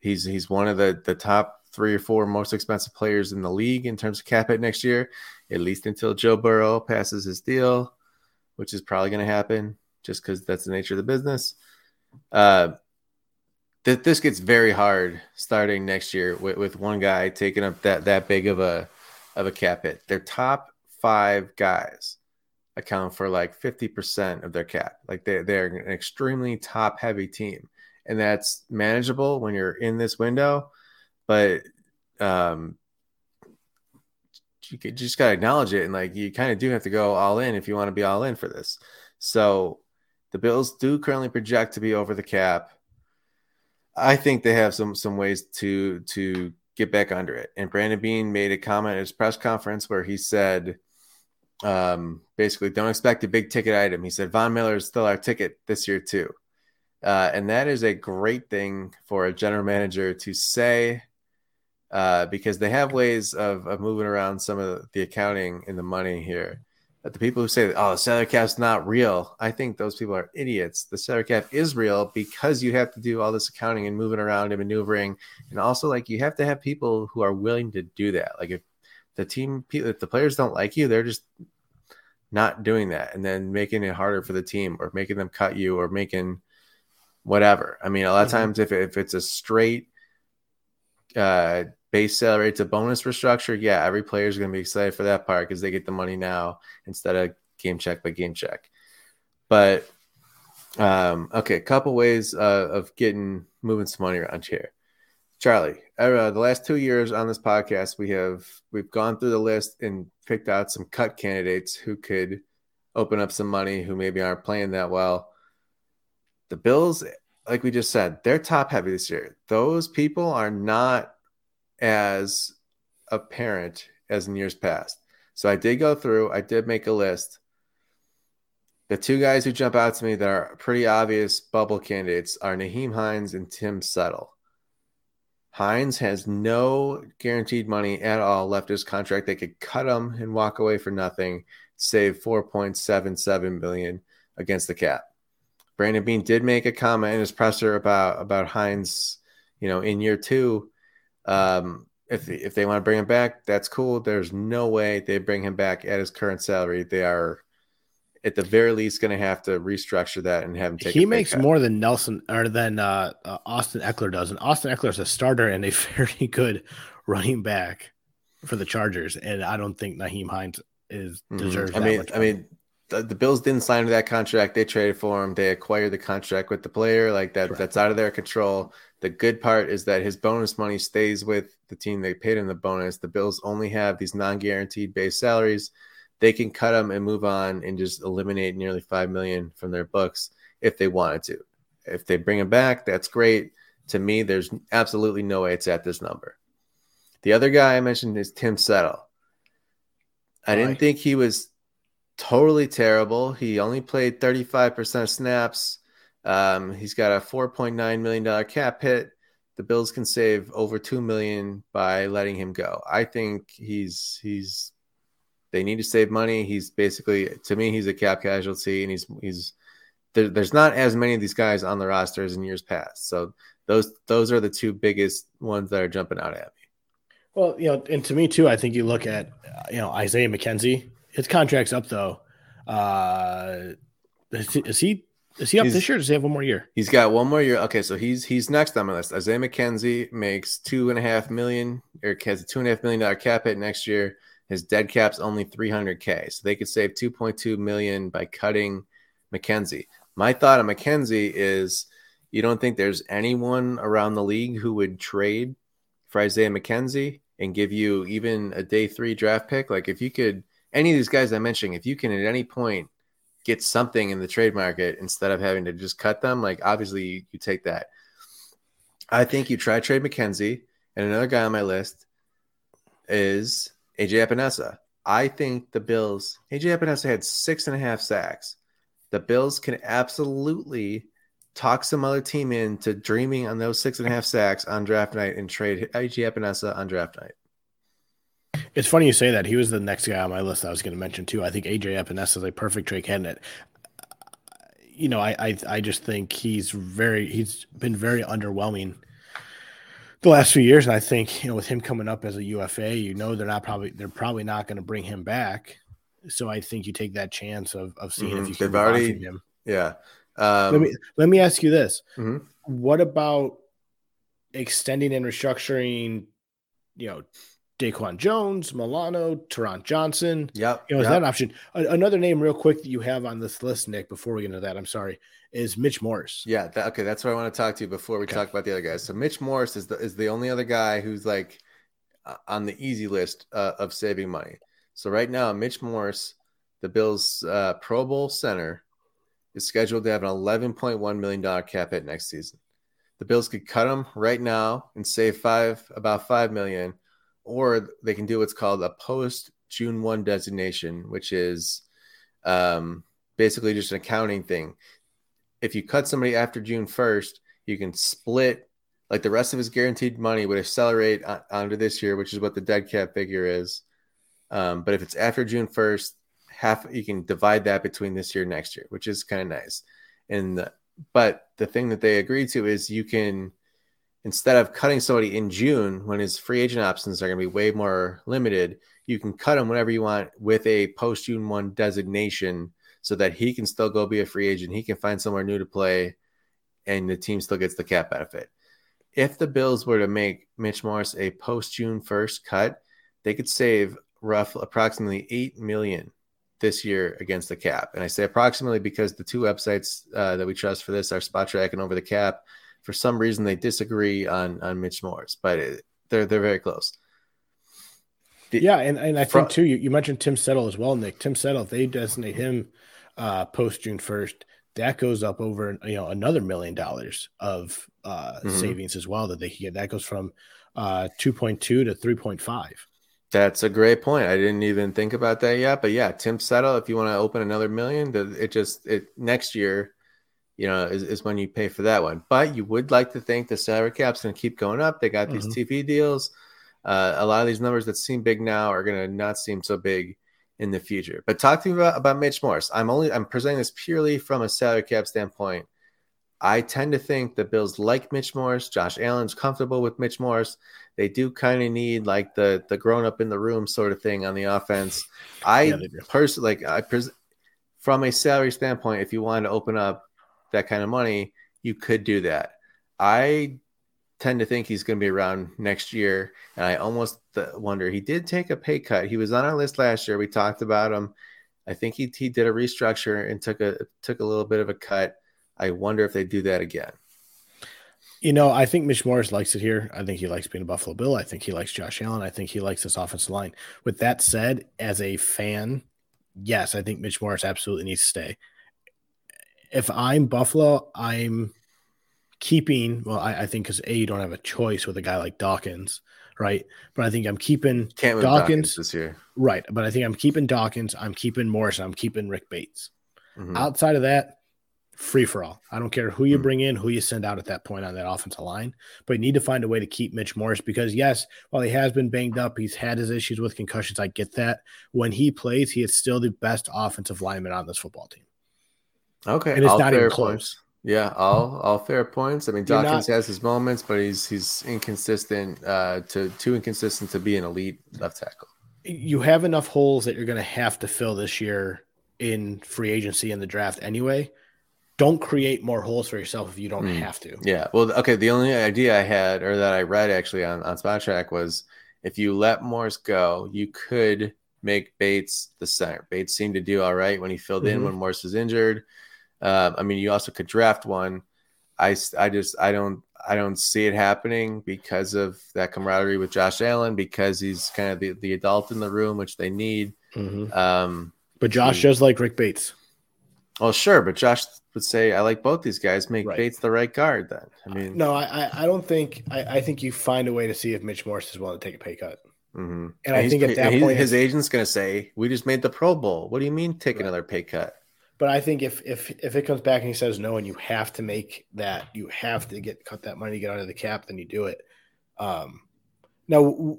He's he's one of the the top three or four most expensive players in the league in terms of cap hit next year, at least until Joe Burrow passes his deal which is probably going to happen just because that's the nature of the business. Uh, th- this gets very hard starting next year with, with one guy taking up that that big of a of a cap hit. Their top five guys account for like 50% of their cap. Like they, they're an extremely top heavy team. And that's manageable when you're in this window. But um, you just got to acknowledge it and like you kind of do have to go all in if you want to be all in for this. So the Bills do currently project to be over the cap. I think they have some some ways to to get back under it. And Brandon Beane made a comment at his press conference where he said, um, basically, don't expect a big ticket item. He said Von Miller is still our ticket this year too, uh, and that is a great thing for a general manager to say uh, because they have ways of, of moving around some of the accounting and the money here. But the people who say, oh, the salary cap's not real, I think those people are idiots. The salary cap is real because you have to do all this accounting and moving around and maneuvering. And also, like, you have to have people who are willing to do that. Like, if the team, if the players don't like you, they're just not doing that and then making it harder for the team or making them cut you or making whatever. I mean, a lot of mm-hmm. times if, if it's a straight uh, base salary to bonus restructure, yeah, every player is going to be excited for that part because they get the money now instead of game check by game check. But um, okay, a couple ways uh, of getting moving some money around here. Charlie, uh, the last two years on this podcast, we have we've gone through the list and picked out some cut candidates who could open up some money who maybe aren't playing that well. The Bills, like we just said, they're top heavy this year. Those people are not as a parent as in years past. So I did go through, I did make a list. The two guys who jump out to me that are pretty obvious bubble candidates are Nyheim Hines and Tim Settle. Hines has no guaranteed money at all left his contract. They could cut him and walk away for nothing, save 4.77 billion against the cap. Brandon Beane did make a comment in his presser about about Hines, you know, in year two, um, if if they want to bring him back, that's cool. There's no way they bring him back at his current salary. They are at the very least going to have to restructure that and have him take. He makes cut. more than Nelson or than uh, uh, Austin Ekeler does, and Austin Ekeler is a starter and a very good running back for the Chargers. And I don't think Nyheim Hines is mm-hmm. deserves. Mm-hmm. I mean, I mean, the, the, Bills didn't sign to that contract. They traded for him. They acquired the contract with the player. Like that, that's out of their control. The good part is that his bonus money stays with the team they paid him the bonus. The Bills only have these non-guaranteed base salaries. They can cut them and move on and just eliminate nearly five million from their books if they wanted to. If they bring him back, that's great. To me, there's absolutely no way it's at this number. The other guy I mentioned is Tim Settle. I didn't think he was totally terrible. He only played 35% snaps. Um, he's got a $4.9 million cap hit. The Bills can save over two million by letting him go. I think he's he's they need to save money. He's basically to me he's a cap casualty, and he's he's there, there's not as many of these guys on the roster as in years past. So those those are the two biggest ones that are jumping out at me. Well, you know, and to me too, I think you look at you know Isaiah McKenzie. His contract's up though. Uh, is he is he up he's, this year? does he have one more year? He's got one more year. Okay, so he's he's next on my list. Isaiah McKenzie makes two and a half million or has a two and a half million dollar cap hit next year. His dead cap's only 300k, so they could save 2.2 million by cutting McKenzie. My thought on McKenzie is, you don't think there's anyone around the league who would trade for Isaiah McKenzie and give you even a day three draft pick? Like if you could, any of these guys I'm mentioning, if you can at any point get something in the trade market instead of having to just cut them, like obviously you, take that. I think you try trade McKenzie, and another guy on my list is AJ Epenesa. I think the Bills, AJ Epenesa had six and a half sacks. The Bills can absolutely talk some other team into dreaming on those six and a half sacks on draft night and trade AJ Epenesa on draft night. It's funny you say that. He was the next guy on my list I was going to mention too. I think AJ Epenesa is a perfect trade candidate. You know, I, I I just think he's very he's been very underwhelming the last few years, and I think you know with him coming up as a UFA, you know they're not probably they're probably not going to bring him back. So I think you take that chance of of seeing mm-hmm. if you can They've already, him. Yeah. Um, let me let me ask you this: mm-hmm. What about extending and restructuring? You know, DaQuan Jones, Milano, Taron Johnson. Yep. You know, is yep. that an option? another name, real quick, that you have on this list, Nick, before we get into that, I'm sorry, is Mitch Morse. Yeah. That, okay. That's what I want to talk to you before we okay. talk about the other guys. So Mitch Morse is the, is the only other guy who's like uh, on the easy list uh, of saving money. So right now, Mitch Morse, the Bills uh, Pro Bowl center, is scheduled to have an $11.1 million cap hit next season. The Bills could cut him right now and save five, about $5 million or they can do what's called a post June 1 designation, which is um, basically just an accounting thing. If you cut somebody after June 1st, you can split like the rest of his guaranteed money would accelerate on, onto this year, which is what the dead cap figure is. Um, but if it's after June 1st, half you can divide that between this year and next year, which is kind of nice. And the, but the thing that they agreed to is you can instead of cutting somebody in June when his free agent options are going to be way more limited, you can cut him whenever you want with a post June 1 designation so that he can still go be a free agent. He can find somewhere new to play and the team still gets the cap benefit. If the Bills were to make Mitch Morse a post June 1st cut, they could save roughly approximately 8 million this year against the cap. And I say approximately because the two websites uh, that we trust for this are Spotrac and Over the Cap for some reason they disagree on on Mitch Morse, but it, they're they're very close. The, yeah, and, and I think too, you, you mentioned Tim Settle as well, Nick. Tim Settle, they designate him uh, post June first, that goes up over you know another million dollars of uh, mm-hmm. savings as well that they can get. That goes from uh, two point two to three point five. That's a great point. I didn't even think about that yet, but yeah, Tim Settle, if you want to open another million, it just it next year you know, is, is when you pay for that one. But you would like to think the salary cap's going to keep going up. They got these mm-hmm. TV deals. Uh, a lot of these numbers that seem big now are going to not seem so big in the future. But talk to me about, about Mitch Morse. I'm only I'm presenting this purely from a salary cap standpoint. I tend to think the Bills like Mitch Morse. Josh Allen's comfortable with Mitch Morse. They do kind of need like the the grown up in the room sort of thing on the offense. I yeah, personally like I pres- from a salary standpoint, if you wanted to open up that kind of money, you could do that. I tend to think he's going to be around next year. And I almost wonder he did take a pay cut. He was on our list last year. We talked about him. I think he he did a restructure and took a took a little bit of a cut. I wonder if they do that again. You know, I think Mitch Morse likes it here. I think he likes being a Buffalo Bill. I think he likes Josh Allen. I think he likes this offensive line. With that said, as a fan, yes, I think Mitch Morse absolutely needs to stay. If I'm Buffalo, I'm keeping. Well, I, I think because a you don't have a choice with a guy like Dawkins, right? But I think I'm keeping Dawkins, Dawkins this year. right. But I think I'm keeping Dawkins. I'm keeping Morse. I'm keeping Ryan Bates. Mhm. Outside of that, free for all. I don't care who you Mhm. bring in, who you send out at that point on that offensive line, but you need to find a way to keep Mitch Morse because, yes, while he has been banged up, he's had his issues with concussions. I get that. When he plays, he is still the best offensive lineman on this football team. Okay, And it's all not even fair close. points. Yeah, all all fair points. I mean, You're Dawkins not- has his moments, but he's he's inconsistent. Uh, to too inconsistent to be an elite left tackle. You have enough holes that you're going to have to fill this year in free agency and the draft anyway. Don't create more holes for yourself if you don't Mm. have to. Yeah. Well, okay. The only idea I had, or that I read actually on on Spotrac, was if you let Morse go, you could make Bates the center. Bates seemed to do all right when he filled in Mhm. when Morse was injured. Um, I mean, you also could draft one. I, I just I don't I don't see it happening because of that camaraderie with Josh Allen because he's kind of the, the adult in the room, which they need. Mhm. Um, But Josh does like Ryan Bates. well, sure, but Josh would say I like both these guys. Make Right. Bates the right guard. Then I mean, No, I, I, don't think. I, I think you find a way to see if Mitch Morse is willing to take a pay cut. mhm. And I think at that point, his agent's going to say, "We just made the Pro Bowl. What do you mean take Right. another pay cut?" But I think if if if it comes back and he says no, and you have to make that, you have to get cut that money to get out of the cap, then you do it. Um, now,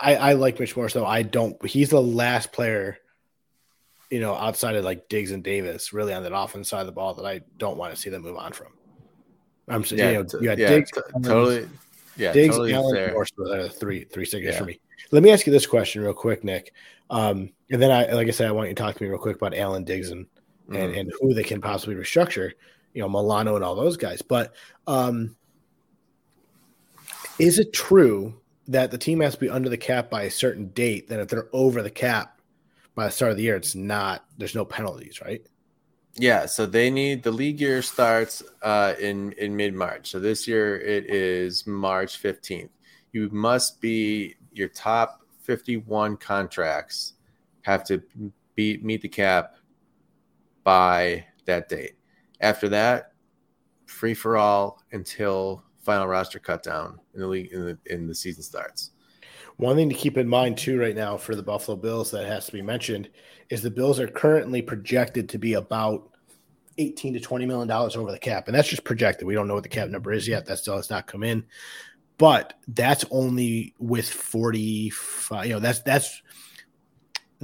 I I like Mitch Morse though. I don't. He's the last player, you know, outside of like Diggs and Davis, really on that offense side of the ball that I don't want to see them move on from. I'm saying, you know, t- you had yeah, Diggs, t- totally. Yeah, Diggs, totally Allen, fair. Morse were the three three signatures Yeah. for me. Let me ask you this question real quick, Nick. Um, and then I, like I said, I want you to talk to me real quick about Allen Diggs and Mhm. and, and who they can possibly restructure, you know, Milano and all those guys. But um, is it true that the team has to be under the cap by a certain date? Then if they're over the cap by the start of the year, it's not. There's no penalties, right? Yeah, so they need the league year starts uh, in in mid March. So this year it is March fifteenth. You must be your top fifty one contracts have to be meet the cap by that date. After that, free for all until final roster cut down in the league in the in the season starts. One thing to keep in mind too, right now for the Buffalo Bills that has to be mentioned is the Bills are currently projected to be about eighteen to twenty million dollars over the cap, and that's just projected. We don't know what the cap number is yet. That still has not come in, but that's only with forty five. You know, that's that's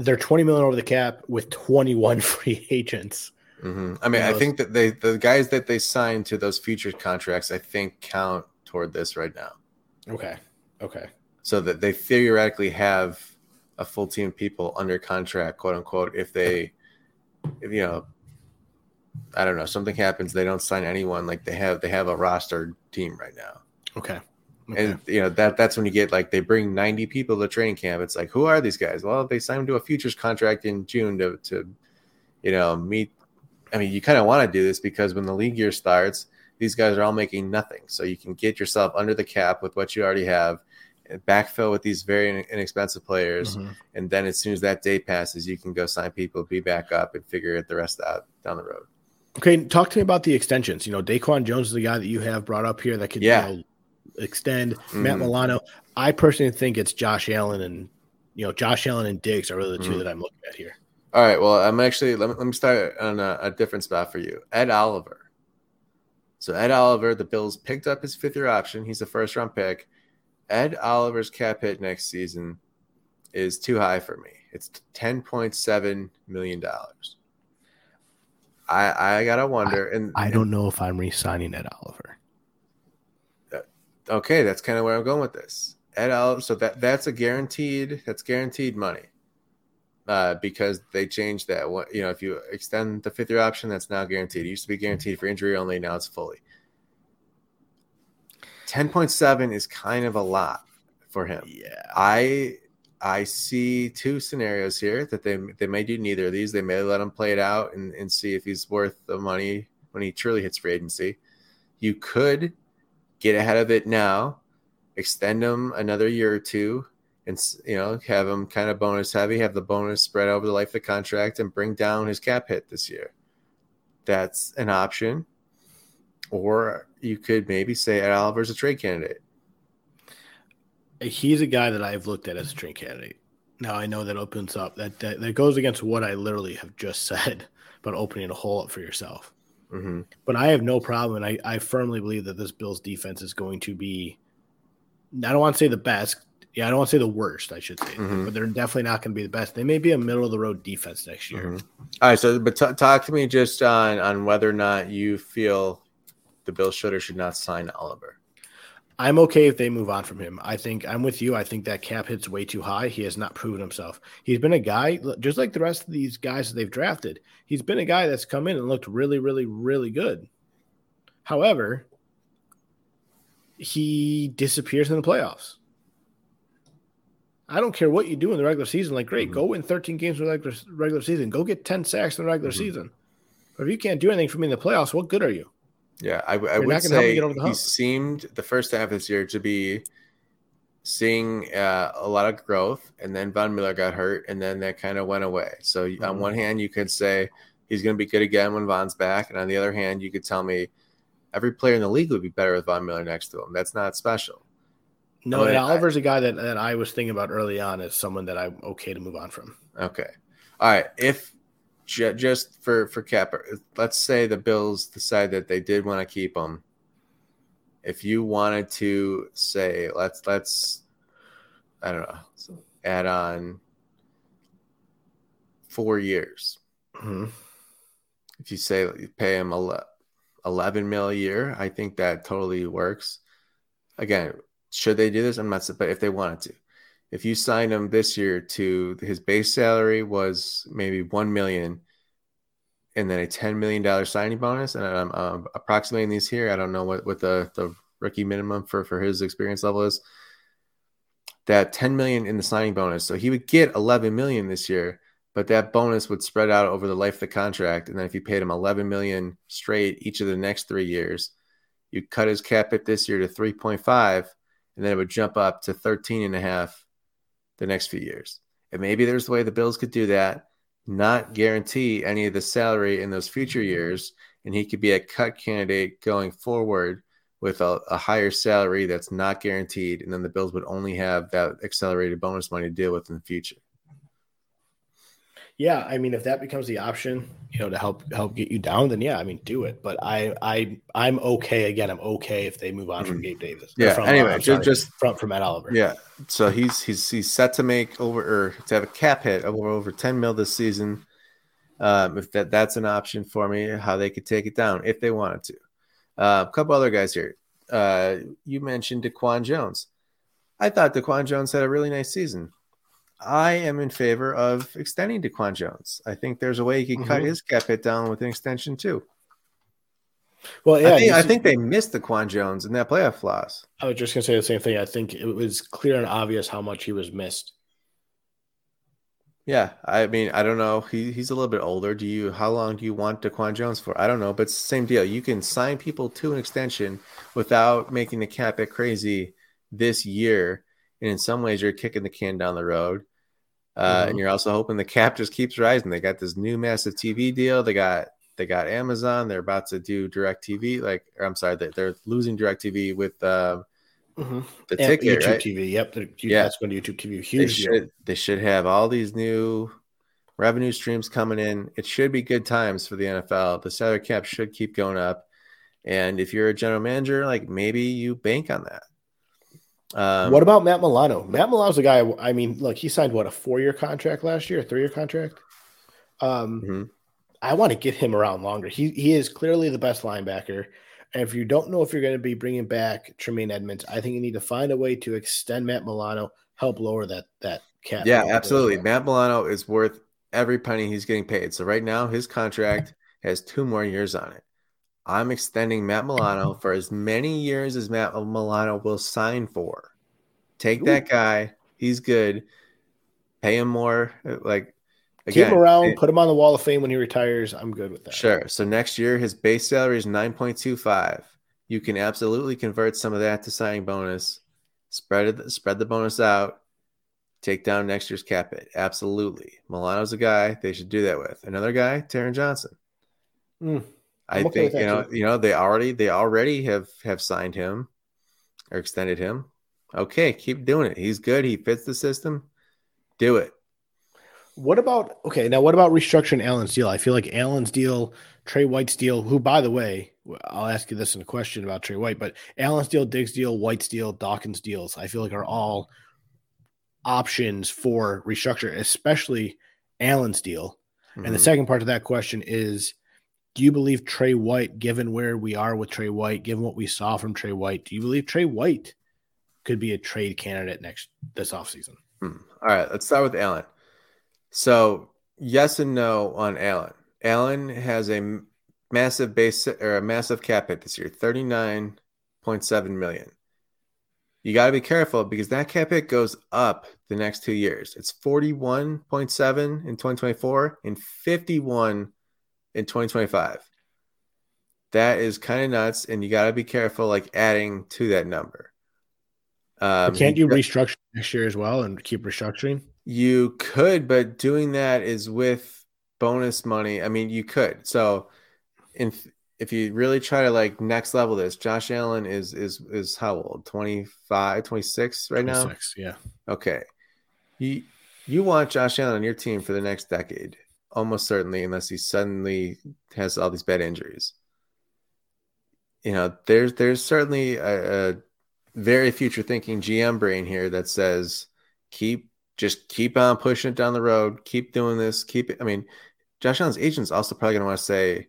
they're twenty million over the cap with twenty one free agents. hmm I mean, I think that they the guys that they signed to those future contracts, I think count toward this right now. Okay, okay, so that they theoretically have a full team of people under contract, quote unquote. If they, if, you know, I don't know, something happens, they don't sign anyone. Like they have, they have a roster team right now, okay. Okay. and you know that that's when you get like they bring ninety people to training camp. It's like, who are these guys? Well, they signed them to a futures contract in June to to, you know, meet. I mean, you kind of want to do this because when the league year starts, these guys are all making nothing. So you can get yourself under the cap with what you already have, and backfill with these very inexpensive players, Mhm. and then as soon as that day passes, you can go sign people, be back up, and figure it the rest out down the road. Okay, talk to me about the extensions. You know, DaQuan Jones is the guy that you have brought up here that could Yeah. you know, extend. Matt Mhm. Milano. I personally think it's Josh Allen and you know Josh Allen and Diggs are really the 2 Mhm. that I'm looking at here. All right. Well, I'm actually let me, let me start on a, a different spot for you. Ed Oliver. So Ed Oliver, the Bills picked up his fifth year option. He's a first round pick. Ed Oliver's cap hit next season is too high for me. It's ten point seven million dollars. I I gotta wonder, and I don't know if I'm re-signing Ed Oliver. Okay, that's kind of where I'm going with this. Ed Oliver, so that that's a guaranteed that's guaranteed money. Uh, because they changed that. What you know, if you extend the fifth year option, that's now guaranteed. It used to be guaranteed for injury only. Now it's fully. Ten point seven is kind of a lot for him. Yeah. I I see two scenarios here that they they may do neither of these. They may let him play it out and, and see if he's worth the money when he truly hits free agency. You could get ahead of it now, extend him another year or two, and you know have him kind of bonus heavy, have the bonus spread over the life of the contract, and bring down his cap hit this year. That's an option. Or you could maybe say Ed Oliver's a trade candidate he's a guy that I've looked at as a trade candidate. Now I know that opens up that, that that goes against what I literally have just said about opening a hole up for yourself. Mm-hmm. But I have no problem, and I, I firmly believe that this Bills defense is going to be. I don't want to say the best. Yeah, I don't want to say the worst. I should say, mm-hmm. but they're definitely not going to be the best. They may be a middle of the road defense next year. Mm-hmm. All right, so but t- talk to me just on on whether or not you feel the Bills should or should not sign Oliver. I'm okay if they move on from him. I think I'm with you. I think that cap hit's way too high. He has not proven himself. He's been a guy, just like the rest of these guys that they've drafted. He's been a guy that's come in and looked really, really, really good. However, he disappears in the playoffs. I don't care what you do in the regular season. Like, great, mm-hmm. go win 13 games in the regular, regular season. Go get 10 sacks in the regular mm-hmm. season. But if you can't do anything for me in the playoffs, what good are you? Yeah, I, I would say he seemed the first half of this year to be seeing uh, a lot of growth, and then Von Miller got hurt, and then that kind of went away. So mm-hmm. on one hand, you could say he's going to be good again when Von's back, and on the other hand, you could tell me every player in the league would be better with Von Miller next to him. That's not special. No, and Oliver's I, a guy that, that I was thinking about early on as someone that I'm okay to move on from. Okay. All right. If just for for cap, let's say the Bills decide that they did want to keep him. If you wanted to say, let's let's, I don't know, add on four years. Mm-hmm. If you say you pay him 11 mil a year, I think that totally works. Again, should they do this? I'm not, but if they wanted to, if you sign him this year to his base salary was maybe one million, and then a ten million dollar signing bonus, and I'm um, approximating these here. I don't know what what the the rookie minimum for for his experience level is. That ten million in the signing bonus, so he would get eleven million this year, but that bonus would spread out over the life of the contract, and then if you paid him eleven million straight each of the next three years, you cut his cap hit this year to three point five, and then it would jump up to thirteen and a half the next few years. And maybe there's the way the Bills could do that, not guarantee any of the salary in those future years, and he could be a cut candidate going forward with a, a, higher salary that's not guaranteed, and then the Bills would only have that accelerated bonus money to deal with in the future. Yeah, I mean, if that becomes the option, you know, to help help get you down, then yeah, I mean, do it. But I I I'm okay. Again, I'm okay if they move on mm-hmm. from Gabe Davis. Yeah. From, anyway, uh, just, just from from Ed Oliver. Yeah. So he's he's he's set to make over or to have a cap hit of over, over 10 mil this season. Um, if that that's an option for me, how they could take it down if they wanted to. Uh, a couple other guys here. Uh, you mentioned DaQuan Jones. I thought DaQuan Jones had a really nice season. I am in favor of extending DaQuan Jones. I think there's a way he can mm-hmm. cut his cap hit down with an extension too. Well, yeah, I think, I think they missed DaQuan Jones in that playoff loss. I was just gonna say the same thing. I think it was clear and obvious how much he was missed. Yeah, I mean, I don't know. He he's a little bit older. Do you? How long do you want DaQuan Jones for? I don't know, but same deal. You can sign people to an extension without making the cap hit crazy this year, and in some ways, you're kicking the can down the road. Uh, mm-hmm. And you're also hoping the cap just keeps rising. They got this new massive TV deal. They got they got Amazon. They're about to do Direct TV. Like, I'm sorry, they're, they're losing Direct TV with uh, mm-hmm. the ticket. YouTube right? TV. Yep. The, yeah, that's going to YouTube TV. Huge. They should, they should have all these new revenue streams coming in. It should be good times for the NFL. The salary cap should keep going up. And if you're a general manager, like maybe you bank on that. Um, what about Matt Milano? Matt Milano's a guy. I mean, look, he signed what a four-year contract last year, a three-year contract. Um, mm-hmm. I want to get him around longer. He he is clearly the best linebacker. And if you don't know if you're going to be bringing back Tremaine Edmunds, I think you need to find a way to extend Matt Milano, help lower that that cap. Yeah, absolutely. Matt Milano is worth every penny he's getting paid. So right now, his contract has two more years on it. I'm extending Matt Milano for as many years as Matt Milano will sign for. Take Ooh. that guy. He's good. pay him more. Like again, keep him around, it, put him on the wall of fame when he retires. I'm good with that. Sure. So next year his base salary is 9.25. You can absolutely convert some of that to signing bonus, spread it, spread the bonus out, take down next year's cap hit. Absolutely. Milano's a guy they should do that with. Another guy, Taron Johnson. Mm, I okay think you know, too. you know, they already they already have have signed him or extended him. Okay, keep doing it. He's good. He fits the system. Do it. What about okay? Now, what about restructuring Allen's deal? I feel like Allen's deal, Trey White's deal, who, by the way, I'll ask you this in a question about Trey White, but Allen's deal, Diggs deal, White's deal, Dawkins deals, I feel like are all options for restructure, especially Allen's deal. Mm-hmm. And the mm-hmm. second part of that question is do you believe Trey White, given where we are with Trey White, given what we saw from Trey White, do you believe Trey White could be a trade candidate next this offseason? Hmm. All right, let's start with Allen. So, yes and no on Allen. Allen has a massive base or a massive cap hit this year, 39.7 million. You got to be careful because that cap hit goes up the next two years. It's 41.7 in 2024 and 51 in 2025. That is kind of nuts, and you got to be careful, like adding to that number. Um, can't you restructure next year as well and keep restructuring? You could, but doing that is with bonus money. I mean, you could. So, in if you really try to like next level this, Josh Allen is is is how old? 25, 26 right 26, now? Yeah. Okay. You you want Josh Allen on your team for the next decade, almost certainly, unless he suddenly has all these bad injuries. You know, there's there's certainly a, a very future thinking GM brain here that says keep just keep on pushing it down the road, keep doing this, keep it. I mean, Josh Allen's agent's also probably to want to say,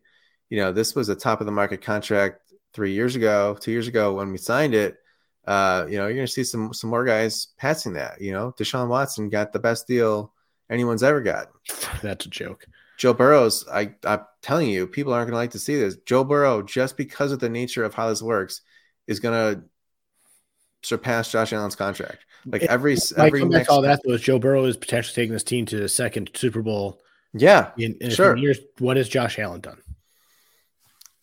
you know, this was a top of the market contract three years ago, two years ago when we signed it. Uh, you know, you're to see some some more guys passing that. You know, Deshaun Watson got the best deal anyone's ever got. That's a joke. Joe Burrow's, I, I'm telling you, people aren't going to like to see this. Joe Burrow, just because of the nature of how this works, is going to surpass Josh Allen's contract. Like every every next all that was Joe Burrow is potentially taking this team to the second Super Bowl. Yeah, in, in sure. Years, what has Josh Allen done?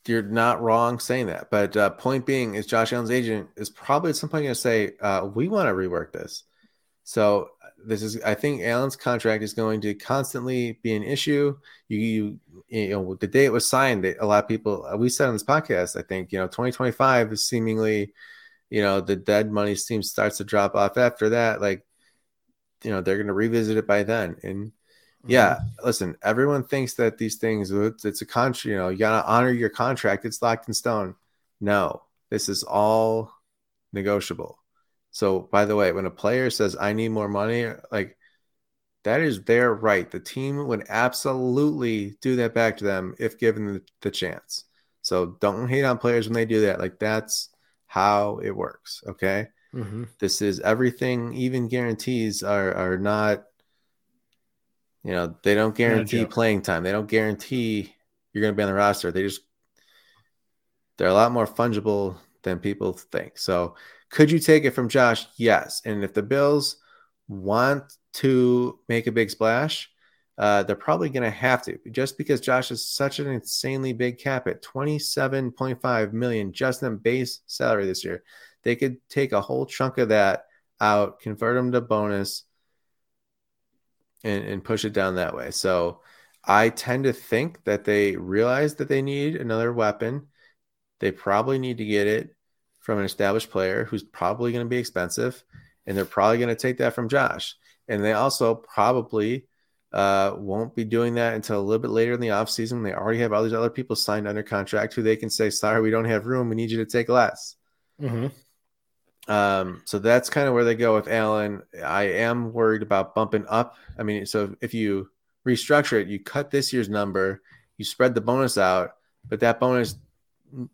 You're not wrong saying that, but uh, point being is Josh Allen's agent is probably at some point going to say uh, we want to rework this. So this is I think Allen's contract is going to constantly be an issue. You you, you know the day it was signed, a lot of people uh, we said on this podcast. I think you know 2025 is seemingly you know the dead money team starts to drop off after that like you know they're going to revisit it by then and yeah mm-hmm. listen everyone thinks that these things it's, it's a contract you know you got to honor your contract it's locked in stone no this is all negotiable so by the way when a player says i need more money like that is their right the team would absolutely do that back to them if given the, chance so don't hate on players when they do that like that's how it works. Okay. Mm-hmm. This is everything, even guarantees are, are not, you know, they don't guarantee playing time. They don't guarantee you're going to be on the roster. They just, they're a lot more fungible than people think. So, could you take it from Josh? Yes. And if the Bills want to make a big splash, uh, they're probably going to have to just because Josh is such an insanely big cap at 27.5 million just in base salary this year. They could take a whole chunk of that out, convert them to bonus, and, and push it down that way. So I tend to think that they realize that they need another weapon. They probably need to get it from an established player who's probably going to be expensive, and they're probably going to take that from Josh. And they also probably uh, won't be doing that until a little bit later in the offseason. They already have all these other people signed under contract who they can say, sorry, we don't have room. We need you to take less. Mm-hmm. Um, so that's kind of where they go with Allen. I am worried about bumping up. I mean, so if you restructure it, you cut this year's number, you spread the bonus out, but that bonus,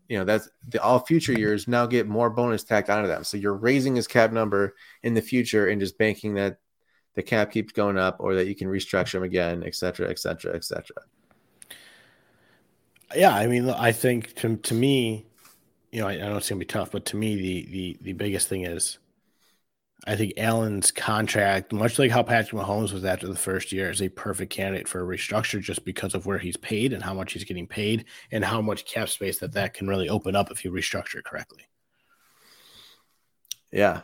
you know, that's the all future years now get more bonus tacked onto them. So you're raising his cap number in the future and just banking that the cap keeps going up or that you can restructure them again, et cetera, et cetera, et cetera. Yeah, I mean, I think to, to me, you know, I, I know it's gonna be tough, but to me, the the the biggest thing is I think Allen's contract, much like how Patrick Mahomes was after the first year, is a perfect candidate for a restructure just because of where he's paid and how much he's getting paid and how much cap space that that can really open up if you restructure correctly. Yeah.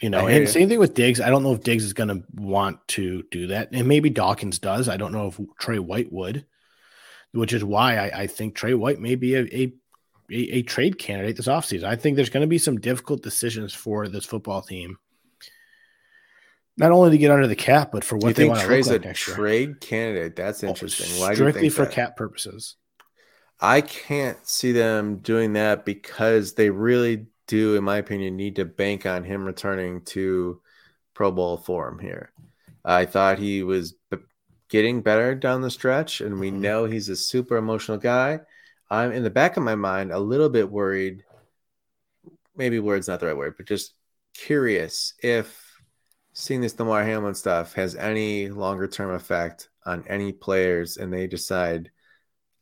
You know, and you. same thing with Diggs. I don't know if Diggs is going to want to do that. And maybe Dawkins does. I don't know if Trey White would, which is why I, I think Trey White may be a, a a, a, trade candidate this offseason. I think there's going to be some difficult decisions for this football team not only to get under the cap, but for what you they want to look like a trade year. candidate. That's interesting. Why strictly for that? cap purposes? I can't see them doing that because they really do, in my opinion, need to bank on him returning to Pro Bowl form here. I thought he was getting better down the stretch, and we mm-hmm. know he's a super emotional guy. I'm in the back of my mind a little bit worried. Maybe word's not the right word, but just curious if seeing this Damar Hamlin stuff has any longer term effect on any players and they decide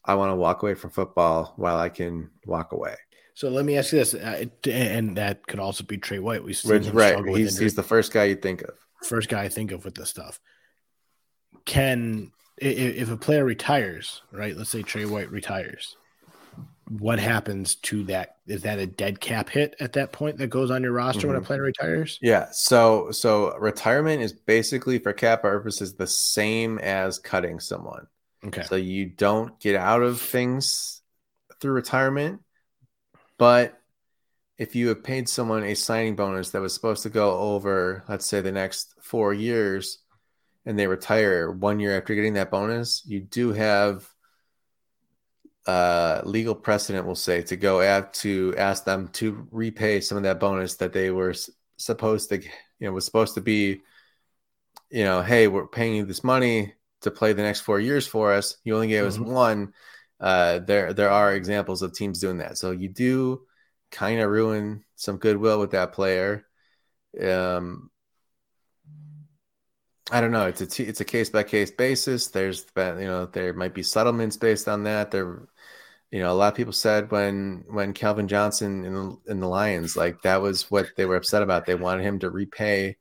I want to walk away from football while I can walk away. So let me ask you this, uh, and that could also be Trey White. We right, he's, he's the first guy you think of. First guy I think of with this stuff. Can if a player retires, right? Let's say Trey White retires, what happens to that? Is that a dead cap hit at that point that goes on your roster mm-hmm. when a mm-hmm. player retires? Yeah. So so retirement is basically for cap purposes the same as cutting someone. Okay. So you don't get out of things through retirement, but if you have paid someone a signing bonus that was supposed to go over, let's say the next four years, and they retire one year after getting that bonus, you do have uh, legal precedent will say to go out to ask them to repay some of that bonus that they were supposed to, you know, was supposed to be, you know, hey, we're paying you this money to play the next four years for us. You only gave mm-hmm. us one. Uh, there, there are examples of teams doing that. So you do kind of ruin some goodwill with that player. Um, I don't know. It's a t- it's a case by case basis. There's you know there might be settlements based on that. There you know, a lot of people said when when Calvin Johnson in the, in the Lions, like that was what they were upset about. They wanted him to repay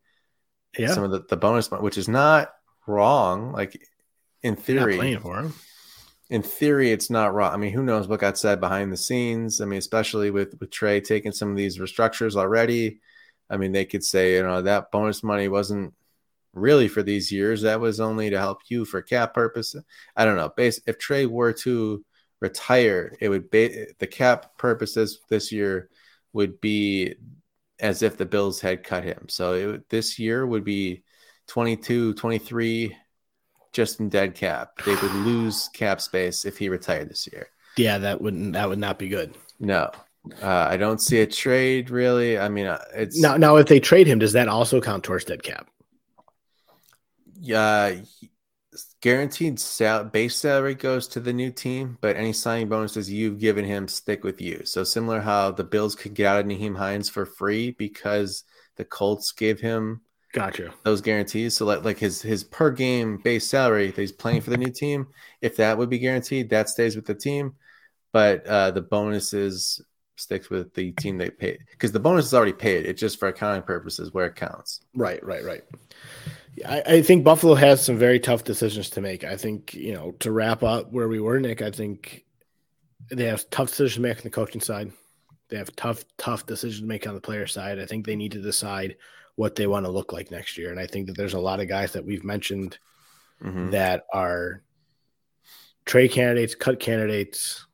yeah. some of the, the bonus, money, which is not wrong. Like in theory, playing for him. In theory, it's not wrong. I mean, who knows what got said behind the scenes? I mean, especially with with Trey taking some of these restructures already. I mean, they could say, you know, that bonus money wasn't really for these years. That was only to help you for cap purpose. I don't know. Base if Trey were to retire, it would be the cap purposes this year would be as if the Bills had cut him. So it, this year would be 22, 23 just in dead cap. They would lose cap space if he retired this year. Yeah, that wouldn't that would not be good. No. Uh, I don't see a trade really. I mean, uh, it's now. Now, if they trade him, does that also count towards dead cap? Yeah, guaranteed sal- base salary goes to the new team, but any signing bonuses you've given him stick with you. So similar how the Bills could get out of Nyheim Hines for free because the Colts gave him gotcha those guarantees. So like like his his per game base salary that he's playing for the new team, if that would be guaranteed, that stays with the team. But uh, the bonuses sticks with the team they paid because the bonus is already paid. It's just for accounting purposes where it counts. Right, right, right. I, I, think Buffalo has some very tough decisions to make. I think, you know, to wrap up where we were, Nick, I think they have tough decisions to make on the coaching side. They have tough, tough decisions to make on the player side. I think they need to decide what they want to look like next year. And I think that there's a lot of guys that we've mentioned mm-hmm. that are trade candidates, cut candidates,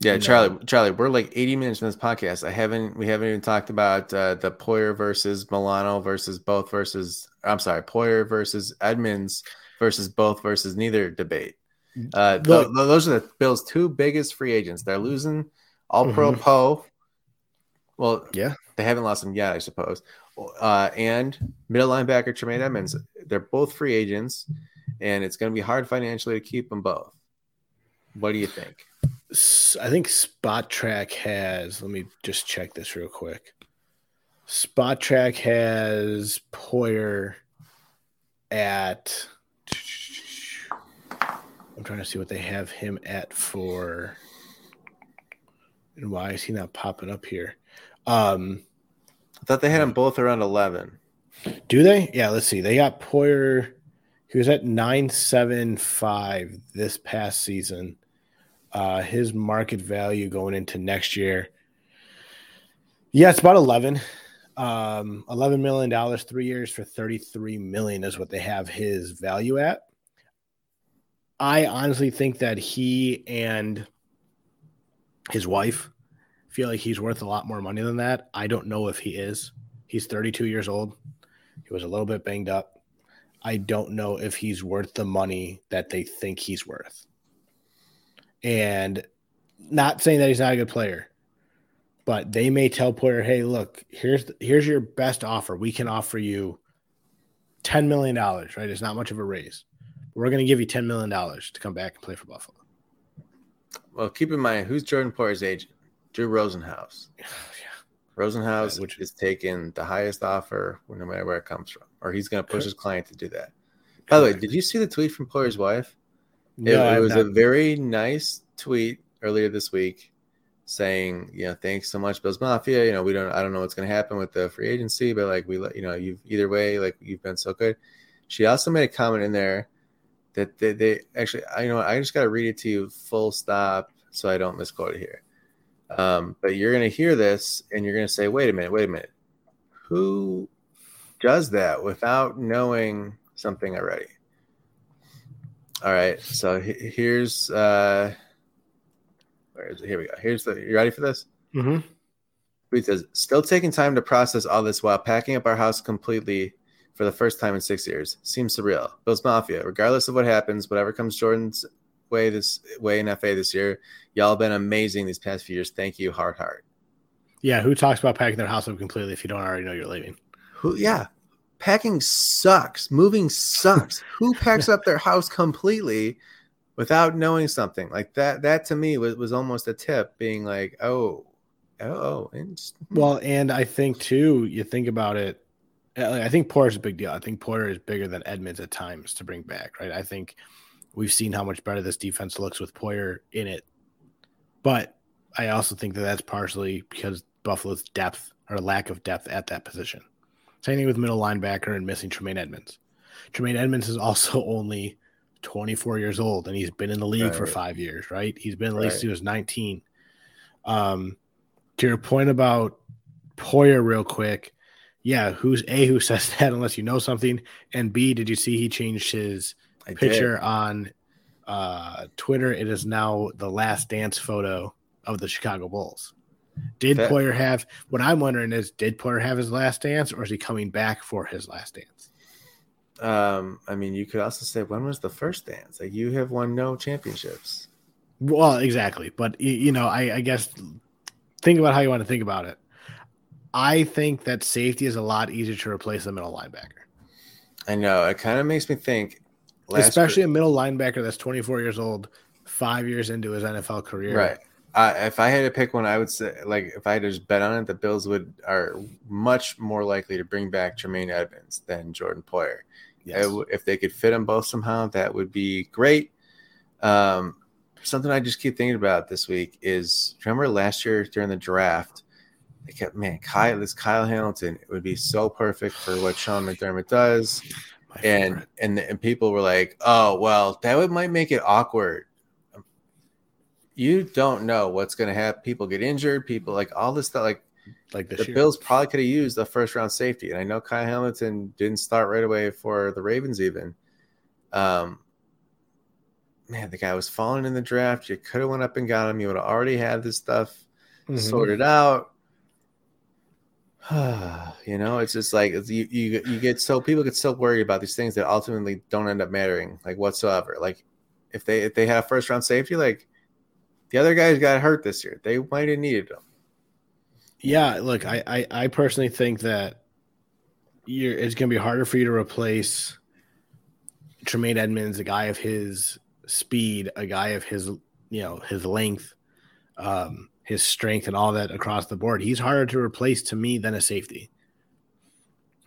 yeah, Charlie, know. Charlie, we're like 80 minutes in this podcast. I haven't, we haven't even talked about uh, the Poyer versus Milano versus both versus, I'm sorry, Poyer versus Edmunds versus both versus neither debate. Uh, th- those are the Bills' two biggest free agents. They're losing All Pro mm-hmm. Poe. Well, yeah, they haven't lost him yet, I suppose. Uh, and middle linebacker Tremaine Edmunds. They're both free agents, and it's going to be hard financially to keep them both. What do you think? I think Spotrac has. Let me just check this real quick. Spotrac has Poyer at. I'm trying to see what they have him at for. And why is he not popping up here? Um, I thought they had them both around 11. Do they? Yeah, let's see. They got Poyer. He was at nine seven five this past season. Uh, his market value going into next year. Yeah, it's about eleven. Um, eleven million dollars, three years for thirty-three million is what they have his value at. I honestly think that he and his wife feel like he's worth a lot more money than that. I don't know if he is. He's 32 years old. He was a little bit banged up. I don't know if he's worth the money that they think he's worth. And not saying that he's not a good player, but they may tell Poyer, "Hey, look, here's here's your best offer. We can offer you 10 million dollars, right? It's not much of a raise. We're going to give you 10 million dollars to come back and play for Buffalo." Well, keep in mind who's Jordan Poyer's agent? Drew Rosenhaus. yeah. Rosenhaus yeah, which is taking the highest offer, no matter where it comes from, or he's going to push his client to do that. By the way, did you see the tweet from Poyer's wife? No, it, it was not. a very nice tweet earlier this week saying, you know, thanks so much, Bills Mafia. You know, we don't, I don't know what's going to happen with the free agency, but like we let, you know, you've either way, like you've been so good. She also made a comment in there that they, they actually, I you know, I just got to read it to you full stop so I don't misquote it here. Um, but you're going to hear this and you're going to say, wait a minute, wait a minute. Who does that without knowing something already? All right. So here's, uh, where is it? Here we go. Here's the, you ready for this? Mm-hmm. He says, still taking time to process all this while packing up our house completely for the first time in six years. Seems surreal. Bills Mafia, regardless of what happens, whatever comes Jordan's way this way in FA this year. Y'all have been amazing these past few years. Thank you, heart heart. Yeah, who talks about packing their house up completely if you don't already know you're leaving? Who? Yeah, packing sucks. Moving sucks. who packs up their house completely without knowing something like that? That to me was was almost a tip, being like, oh, oh. And well, and I think too, you think about it. Uh, I think Poyer is a big deal. I think Poyer is bigger than edmunds at times to bring back, right? I think We've seen how much better this defense looks with Poyer in it. But I also think that that's partially because Buffalo's depth or lack of depth at that position. Same thing with middle linebacker and missing Tremaine edmunds Tremaine edmunds is also only 24 years old and he's been in the league right. for five years, right? He's been at right. least he was 19. Um, to your point about Poyer, real quick, yeah, who's A, who says that unless you know something? And B, did you see he changed his I picture did. on uh, Twitter. It is now the last dance photo of the Chicago Bulls. Did that, Poyer have what I'm wondering is did Poyer have his last dance or is he coming back for his last dance? Um, I mean, you could also say when was the first dance? Like you have won no championships. Well, exactly, but you know, I, I guess think about how you want to think about it. I think that safety is a lot easier to replace a middle linebacker. I know. It kind of makes me think especially a middle linebacker that's 24 years old, five years into his NFL career. Right. Uh, if I had to pick one, I would say, like, if I had to just bet on it, the Bills would are much more likely to bring back Tremaine Edmunds than Jordan Poyer. Yes. if they could fit them both somehow, that would be great. Um, something I just keep thinking about this week is remember last year during the draft, they kept man Kyle this Kyle Hamilton it would be so perfect for what Sean McDermott does and and and people were like, "Oh, well, that would might make it awkward." You don't know what's going to happen. People get injured. People like all this stuff. Like, like the year. Bills probably could have used a first round safety, and I know Kyle Hamilton didn't start right away for the Ravens. Even, um, man, the guy was falling in the draft. You could have went up and got him. You would have already had this stuff mm-hmm. sorted out. you know, it's just like you, you you get so people get so worried about these things that ultimately don't end up mattering like whatsoever. Like if they if they have first round safety, like the other guys got hurt this year, they might have needed them. Yeah, look, I I, I personally think that you're it's going to be harder for you to replace Tremaine Edmunds, a guy of his speed, a guy of his you know his length. Um, his strength and all that across the board. He's harder to replace to me than a safety.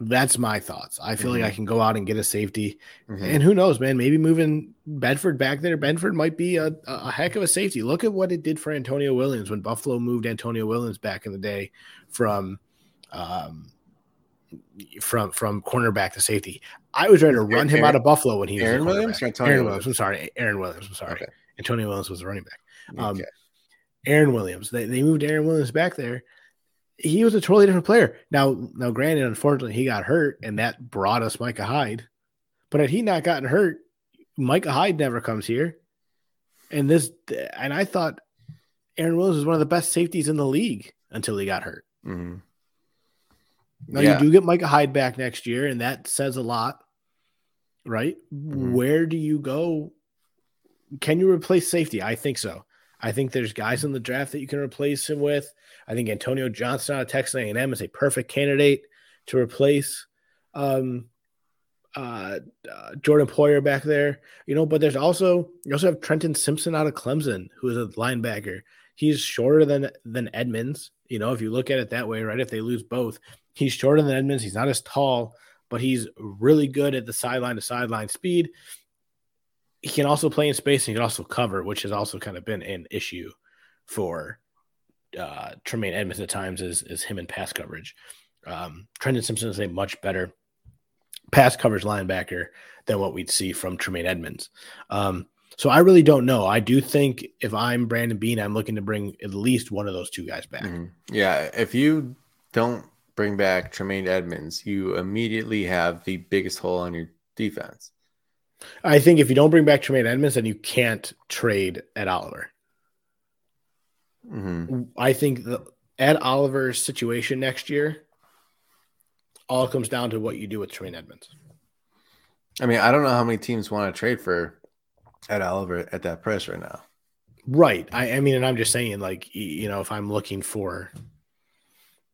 That's my thoughts. I feel mm-hmm. like I can go out and get a safety, mm-hmm. and who knows, man? Maybe moving Benford back there, Benford might be a, a heck of a safety. Look at what it did for Antonio Williams when Buffalo moved Antonio Williams back in the day from, um, from from cornerback to safety. I was ready to run him out of Buffalo when he was Aaron Williams. Aaron Williams? Williams. I'm sorry, Aaron Williams. I'm sorry. Okay. Antonio Williams was the running back. Um, Okay. Aaron Williams. They, they moved Aaron Williams back there. He was a totally different player. Now, now, granted, unfortunately, he got hurt, and that brought us Micah Hyde. But had he not gotten hurt, Micah Hyde never comes here. And this, and I thought Aaron Williams was one of the best safeties in the league until he got hurt. Mhm. Now Yeah. you do get Micah Hyde back next year, and that says a lot, right? Mhm. Where do you go? Can you replace safety? I think so. I think there's guys in the draft that you can replace him with. I think Antonio Johnson out of Texas A&M is a perfect candidate to replace um, uh, uh, Jordan Poyer back there. You know, but there's also you also have Trenton Simpson out of Clemson, who is a linebacker. He's shorter than than Edmunds. You know, if you look at it that way, right? If they lose both, he's shorter than Edmunds. He's not as tall, but he's really good at the sideline to sideline speed. He can also play in space and he can also cover, which has also kind of been an issue for uh, Tremaine Edmunds at times is, is him in pass coverage. Um, Trenton Simpson is a much better pass coverage linebacker than what we'd see from Tremaine Edmunds. Um, so I really don't know. I do think if I'm Brandon Beane, I'm looking to bring at least one of those two guys back. Mhm. Yeah, if you don't bring back Tremaine Edmunds, you immediately have the biggest hole on your defense. I think if you don't bring back Tremaine Edmunds, then you can't trade Ed Oliver. Hmm I think the Ed Oliver's situation next year all comes down to what you do with Tremaine Edmunds. I mean, I don't know how many teams want to trade for Ed Oliver at that price right now. Right. I, I mean, and I'm just saying, like, you know, if I'm looking for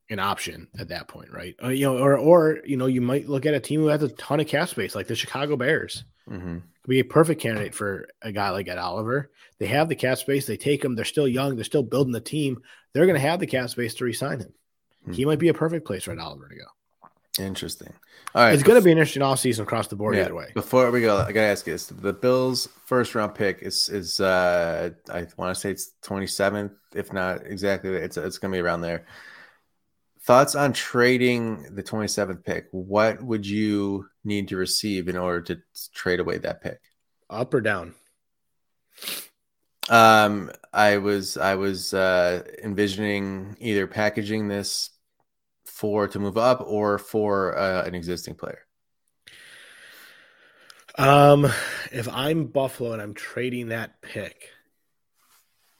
an option at that point, right? Uh, you know, or or you know, you might look at a team who has a ton of cap space, like the Chicago Bears. hmm Could be a perfect candidate for a guy like Ed Oliver. They have the cap space. They take him. They're still young. They're still building the team. They're going to have the cap space to resign him. Hmm. He might be a perfect place for Ed Oliver to go. Interesting. All right, it's going to be an interesting offseason across the board Yeah, either way. Before we go, I gotta ask you this: the Bills' first round pick is is uh, I want to say it's twenty seventh, if not exactly. It's it's gonna be around there. Thoughts on trading the twenty seventh pick? What would you need to receive in order to trade away that pick? Up or down? Um, I was I was uh, envisioning either packaging this for to move up or for uh, an existing player. Um, if I'm Buffalo and I'm trading that pick,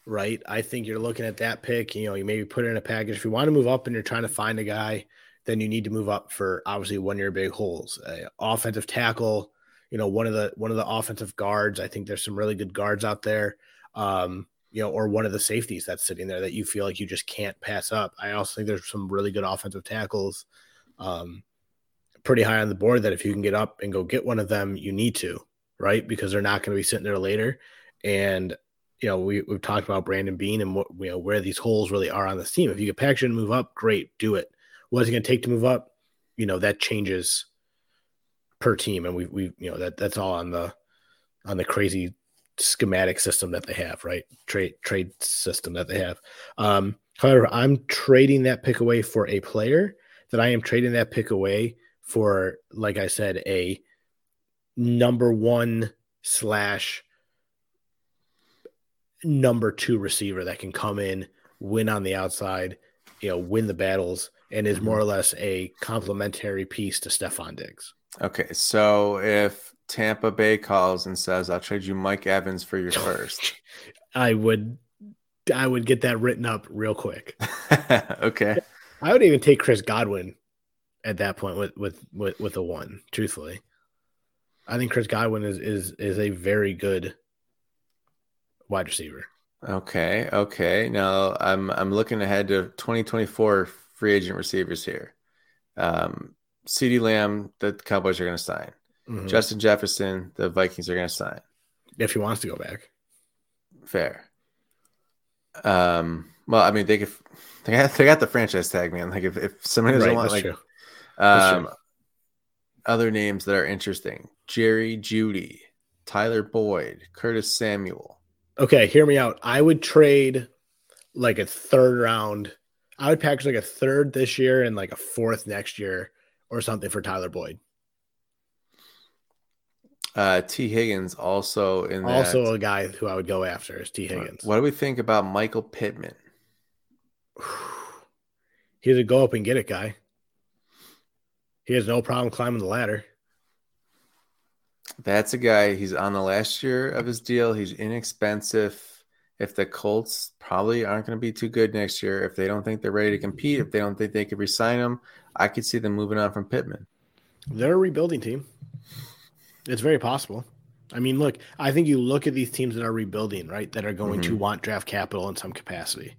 right? I think you're looking at that pick. You know, you maybe put it in a package. If you want to move up and you're trying to find a guy, then you need to move up for obviously one of your big holes. Uh, offensive tackle, you know, one of the one of the offensive guards. I think there's some really good guards out there. Um, you know, or one of the safeties that's sitting there that you feel like you just can't pass up. I also think there's some really good offensive tackles. Um, pretty high on the board that if you can get up and go get one of them, you need to, right? Because they're not going to be sitting there later. And you know, we we've talked about Brandon Beane and what you know where these holes really are on this team. If you get package and move up, great, do it. What is it going to take to move up? You know, that changes per team, and we we you know that that's all on the on the crazy schematic system that they have, right? Trade trade system that they have. Um, however, I'm trading that pick away for a player that I am trading that pick away for, like I said, a number one slash number two receiver that can come in, win on the outside, you know, win the battles, and is mm-hmm. more or less a complementary piece to Stefon Diggs. Okay, so if Tampa Bay calls and says, "I'll trade you Mike Evans for your first. I would I would get that written up real quick. okay. I would even take Chris Godwin at that point with with with, with a one, truthfully. I think Chris Godwin is is is a very good wide receiver. Okay. Okay. Now I'm I'm looking ahead to 2024 free agent receivers here. Um, CeeDee Lamb, the Cowboys are going to sign. Mhm. Justin Jefferson, the Vikings are going to sign. if he wants to go back. Fair. Um, well, I mean, they could, they got, they got the franchise tag, man. Like, if, if somebody doesn't Right, want, like, true. Um, other names that are interesting Jerry Jeudy, Tyler Boyd, Curtis Samuel. Okay, hear me out. I would trade like a third round. I would package like a third this year and like a fourth next year or something for Tyler Boyd. Uh, Tee Higgins also in that. Also a guy who I would go after is Tee Higgins. What do we think about Michael Pittman? He's a go up and get it guy. He has no problem climbing the ladder. That's a guy. He's on the last year of his deal. He's inexpensive. If the Colts probably aren't going to be too good next year, if they don't think they're ready to compete, if they don't think they could resign him, I could see them moving on from Pittman. They're a rebuilding team. It's very possible. I mean, look, I think you look at these teams that are rebuilding, right? That are going mm-hmm. to want draft capital in some capacity.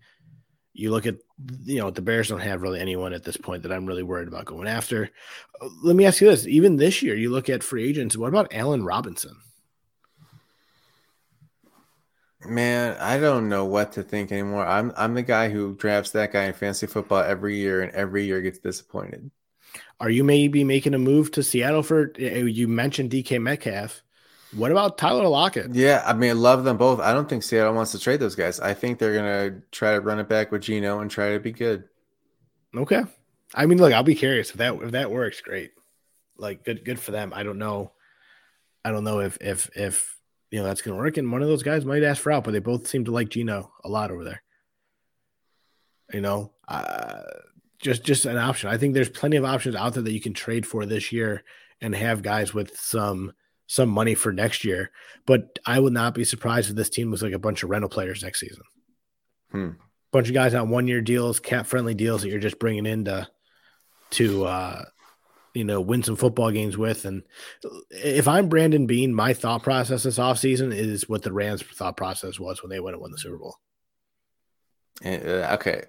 You look at, you know, the Bears don't have really anyone at this point that I'm really worried about going after. Let me ask you this: even this year, you look at free agents. What about Allen Robinson? Man, I don't know what to think anymore. I'm I'm the guy who drafts that guy in fantasy football every year, and every year gets disappointed. Are you maybe making a move to Seattle for? Eh, you mentioned DK Metcalf. What about Tyler Lockett? Yeah, I mean, I love them both. I don't think Seattle wants to trade those guys. I think they're gonna try to run it back with Geno and try to be good. Okay. I mean, look, I'll be curious if that if that works. Great, like good good for them. I don't know. I don't know if if if you know that's gonna work. And one of those guys might ask for out, but they both seem to like Geno a lot over there. You know, uh, just just an option. I think there's plenty of options out there that you can trade for this year and have guys with some some money for next year. But I would not be surprised if this team was like a bunch of rental players next season. Hmm. Bunch of guys on one year deals, cap friendly deals that you're just bringing in to to uh, you know win some football games with. And if I'm Brandon Beane, my thought process this offseason is what the Rams' thought process was when they went and won the Super Bowl. Uh, okay,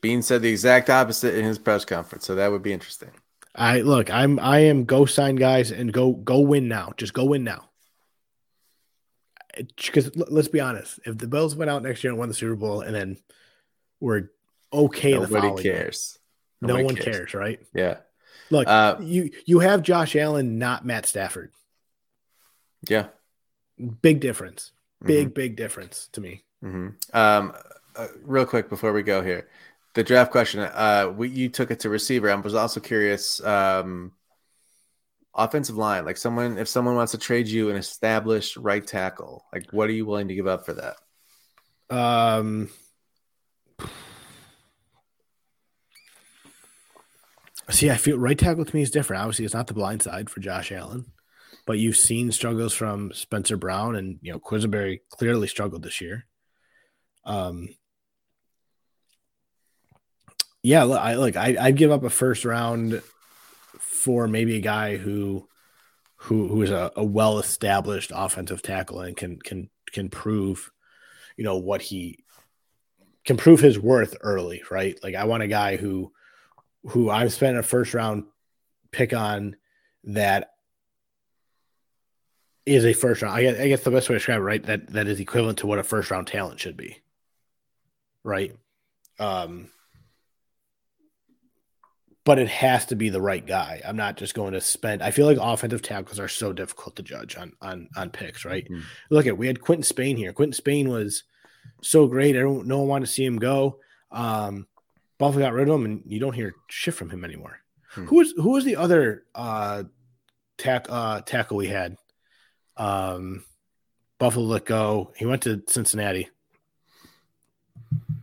Beane said the exact opposite in his press conference, so that would be interesting. I look, I'm I am go sign guys and go go win now. Just go win now. Because let's be honest, if the Bills went out next year and won the Super Bowl, and then we're okay, nobody cares. Year, nobody no one cares. cares. right? Yeah. Look, uh, you you have Josh Allen, not Matt Stafford. Yeah. Big difference. Big mm-hmm. big difference to me. Mm-hmm. Um, uh, real quick before we go here, the draft question. Uh, we, you took it to receiver. I was also curious. Um, offensive line, like someone, if someone wants to trade you an established right tackle, like what are you willing to give up for that? Um, see, I feel right tackle to me is different. Obviously, it's not the blind side for Josh Allen, but you've seen struggles from Spencer Brown and you know Quessenberry clearly struggled this year. Um, yeah, look, I look, I, I'd give up a first round for maybe a guy who who who is a, a well established offensive tackle and can can can prove, you know, what he can prove his worth early, right? Like I want a guy who who I'm spending a first round pick on that is a first round. I guess, I guess the best way to describe it, right? That that is equivalent to what a first round talent should be, right? Um, but it has to be the right guy. I'm not just going to spend. I feel like offensive tackles are so difficult to judge on on on picks, right? Mm-hmm. Look at we had Quinton Spain here. Quinton Spain was so great. I don't no one wanted to see him go. Um, Buffalo got rid of him, and you don't hear shit from him anymore. Hmm. Who was who was the other uh, tack uh, tackle we had? Um, Buffalo let go. He went to Cincinnati.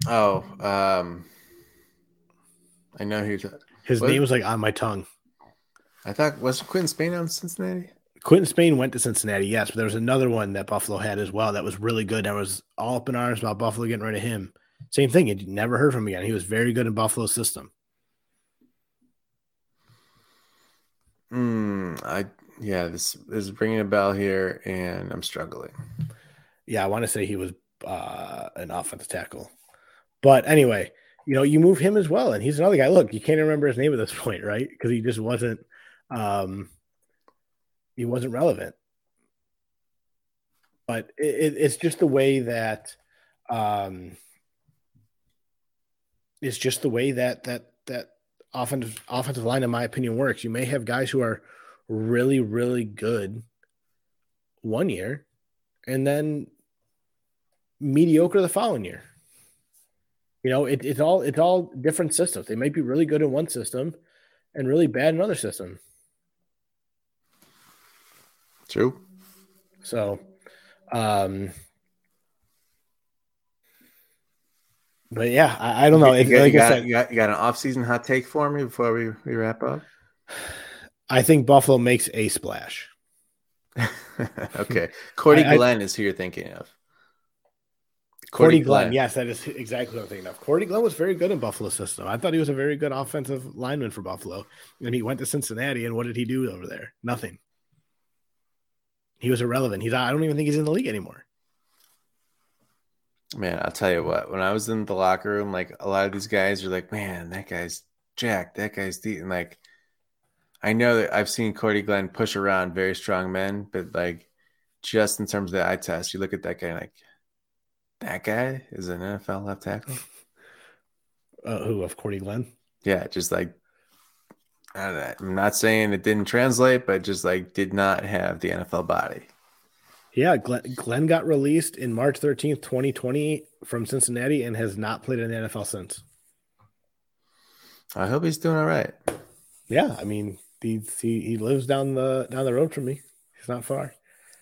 Oh, um, I know who. His what? name was like on my tongue. I thought was Quinton Spain on Cincinnati. Quinton Spain went to Cincinnati, yes, but there was another one that Buffalo had as well that was really good. I was all up in arms about Buffalo getting rid of him. Same thing. You never heard from him again. He was very good in Buffalo's system. Hmm. I yeah. This, is ringing a bell here, and I'm struggling. Yeah, I want to say he was uh, an offensive tackle, but anyway, you know, you move him as well. And he's another guy. Look, you can't remember his name at this point, right? Because he just wasn't um he wasn't relevant. But it, it's just the way that um it's just the way that that that offensive offensive line, in my opinion, works. You may have guys who are really, really good one year and then mediocre the following year. You know, it, it's all it's all different systems. They might be really good in one system, and really bad in other systems. True. So, um, but yeah, I, I don't know. You, If- got, like you, I got, said, you, got, you got an off-season hot take for me before we, we wrap up? I think Buffalo makes a splash. okay. Cordy I- I- Glenn is who you're thinking of. Cordy, Glenn. Yes, that is exactly what I'm thinking of. Cordy Glenn was very good in Buffalo system. I thought he was a very good offensive lineman for Buffalo. And he went to Cincinnati, and what did he do over there? Nothing. He was irrelevant. He's I don't even think he's in the league anymore. Man, I'll tell you what. When I was in the locker room, like a lot of these guys are like, "Man, that guy's jacked. That guy's deep." And like, I know that I've seen Cordy Glenn push around very strong men, but like, just in terms of the eye test, you look at that guy like, that guy is an NFL left tackle. Uh, who of Cordy Glenn? Yeah, just like I. I'm not saying it didn't translate, but just like did not have the NFL body. Yeah, Glenn, Glenn got released in March 13th, 2020 from Cincinnati and has not played in the NFL since. I hope he's doing all right. Yeah, I mean, he, he he lives down the down the road from me. He's not far.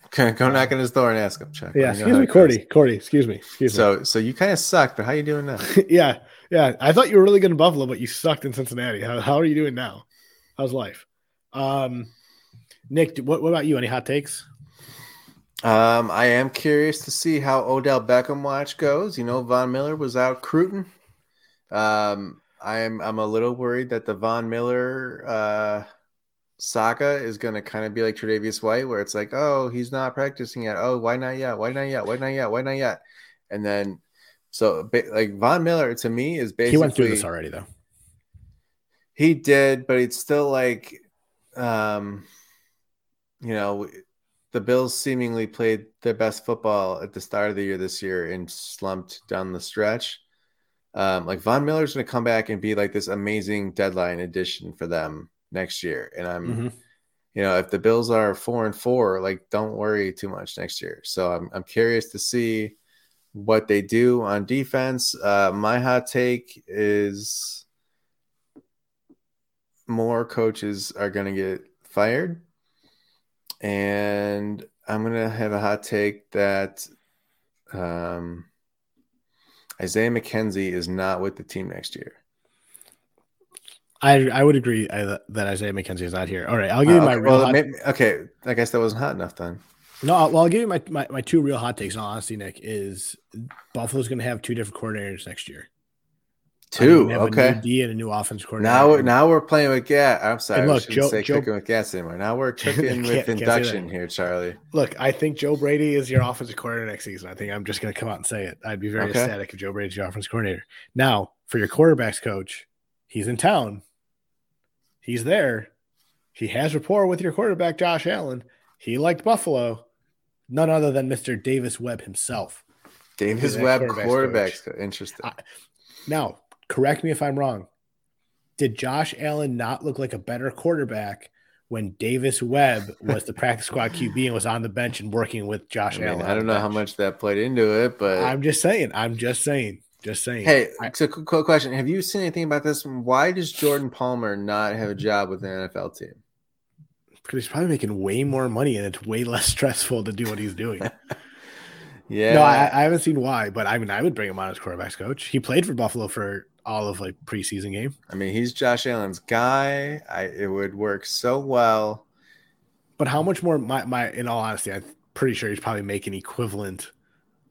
Okay, go knock on his door and ask him, Chuck. Yeah, excuse me. Cordy. Cordy, excuse me. Excuse me. So, so you kind of suck, but how you doing now? yeah, yeah. I thought you were really good in Buffalo, but you sucked in Cincinnati. How, how are you doing now? How's life? Um, Nick, what, what about you? Any hot takes? Um, I am curious to see how Odell Beckham watch goes. You know, Von Miller was out recruiting. Um, I'm I'm a little worried that the Von Miller uh, saga is going to kind of be like Tre'Davious White, where it's like, oh, he's not practicing yet. Oh, why not yet? Why not yet? Why not yet? Why not yet? And then, so like Von Miller to me is basically He went through this already, though. He did, but it's still like, um, you know, the Bills seemingly played their best football at the start of the year this year and slumped down the stretch. Um, like Von Miller's going to come back and be like this amazing deadline addition for them next year, and I'm, Mhm. you know, if the Bills are four and four, like don't worry too much next year. So I'm I'm curious to see what they do on defense. Uh, my hot take is more coaches are going to get fired. And I'm going to have a hot take that um, Isaiah McKenzie is not with the team next year. I I would agree that Isaiah McKenzie is not here. All right, I'll give you Uh, my okay, real well, hot, maybe- okay, I guess that wasn't hot enough then. no. I'll- Well, I'll give you my, my, my two real hot takes. In all honesty, Nick is Buffalo's going to have two different coordinators next year. I mean, Two, have A okay. new D and a new offense coordinator. Now, we're- now we're playing with gas. I'm sorry, And I look, shouldn't Joe- say Joe- cooking with gas anymore. Now we're cooking with induction here, Charlie. Look, I think Joe Brady is your offensive coordinator next season. I think I'm just going to come out and say it. I'd be very Okay. ecstatic if Joe Brady's your offensive coordinator. Now, for your quarterbacks coach, he's in town. He's there. He has rapport with your quarterback, Josh Allen. He liked Buffalo. None other than Mr. Davis Webb himself. Davis Webb, quarterback's quarterbacks. Interesting. I- Now, correct me if I'm wrong. Did Josh Allen not look like a better quarterback when Davis Webb was the practice squad QB and was on the bench and working with I, Josh mean, Allen? I don't know how much that played into it, but I'm just saying. I'm just saying. Just saying. Hey, I- so quick quick question: Have you seen anything about this? Why does Jordan Palmer not have a job with an NFL team? because he's probably making way more money and it's way less stressful to do what he's doing. Yeah, No, I, I haven't seen why, but I mean, I would bring him on as quarterbacks coach. He played for Buffalo for all of like preseason game. I mean, he's Josh Allen's guy. I it would work so well. But how much more? My, my in all honesty, I'm pretty sure he's probably making equivalent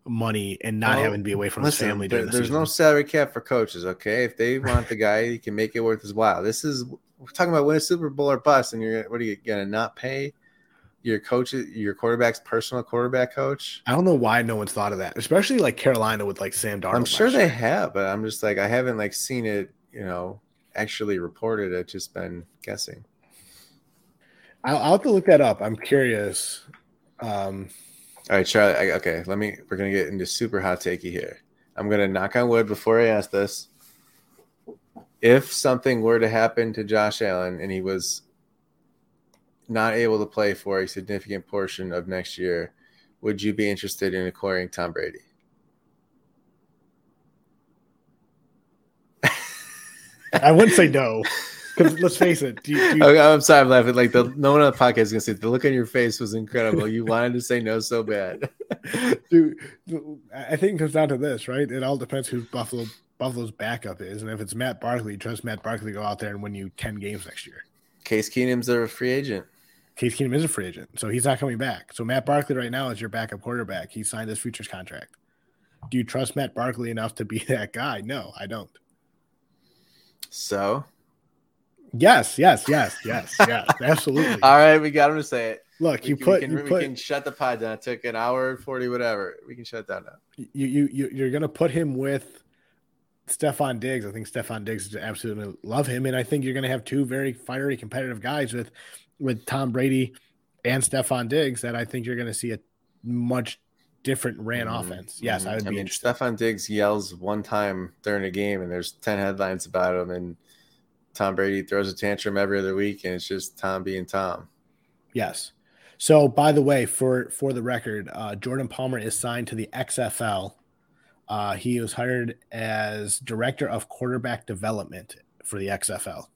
money and not Well, having to be away from Listen, his family there- the there's season. no salary cap for coaches. Okay, if they want the guy, he can make it worth his while. This is we're talking about win a Super Bowl or bust, and you're what are you gonna not pay your coach, your quarterback's personal quarterback coach? I don't know why no one's thought of that, especially like Carolina with like Sam Darnold. I'm sure they year. have, but I'm just like I haven't like seen it, you know, actually reported. I've just been guessing. I'll, I'll have to look that up. I'm curious. Um, All right, Charlie. I, okay, let me. We're gonna get into super hot takey here. I'm gonna knock on wood before I ask this. If something were to happen to Josh Allen and he was not able to play for a significant portion of next year, would you be interested in acquiring Tom Brady? I wouldn't say no. Because let's face it. Do you, do you, Okay, I'm sorry, I'm laughing. Like the no one on the podcast is gonna say the look on your face was incredible. You wanted to say no so bad. dude, I think it comes down to this, right? It all depends who Buffalo Buffalo's backup is, and if it's Matt Barkley, trust Matt Barkley to go out there and win you ten games next year. Case Keenum's a free agent. Case Keenum is a free agent, so he's not coming back. So Matt Barkley right now is your backup quarterback. He signed his futures contract. Do you trust Matt Barkley enough to be that guy? No, I don't. So Yes, yes, yes, yes, yes, absolutely. all right, we got him to say it. Look, We you can- put we can, you we can shut the pod down. It took an hour and forty, whatever. We can shut it down now. you you you you're gonna put him with Stefon Diggs. I think Stefon Diggs is absolutely love him, and I think you're gonna have two very fiery competitive guys with with Tom Brady and Stefon Diggs. That I think you're gonna see a much different ran Mhm, offense. Yes, mhm. I would be mean, interested. Stefon Diggs yells one time during a game, and there's ten headlines about him, and Tom Brady throws a tantrum every other week, and it's just Tom being Tom. Yes. So, by the way, for for the record, uh, Jordan Palmer is signed to the XFL. Uh, he was hired as director of quarterback development for the XFL.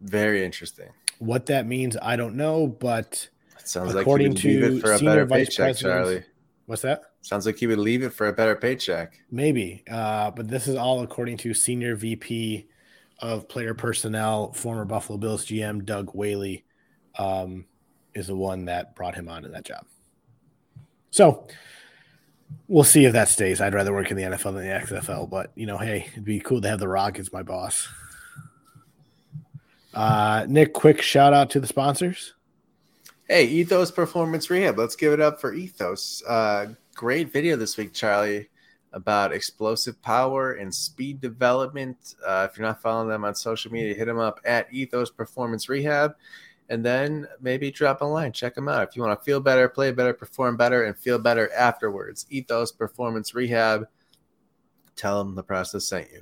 Very interesting. What that means, I don't know, but It sounds According like he would leave to it for a senior better vice paycheck, Charlie. what's that? Sounds like he would leave it for a better paycheck. Maybe, uh, but this is all according to senior VP of player personnel, former Buffalo Bills GM Doug Whaley, um, is the one that brought him on in that job. So we'll see if that stays. I'd rather work in the NFL than the XFL, but you know, hey, it'd be cool to have the Rock as my boss. Uh, Nick, quick shout out to the sponsors. Hey, Ethos Performance Rehab. Let's give it up for Ethos. Uh, great video this week, Charlie, about explosive power and speed development. Uh, if you're not following them on social media, hit them up at Ethos Performance Rehab. And then maybe drop a line. Check them out. If you want to feel better, play better, perform better, and feel better afterwards, Ethos Performance Rehab. Tell them the process sent you.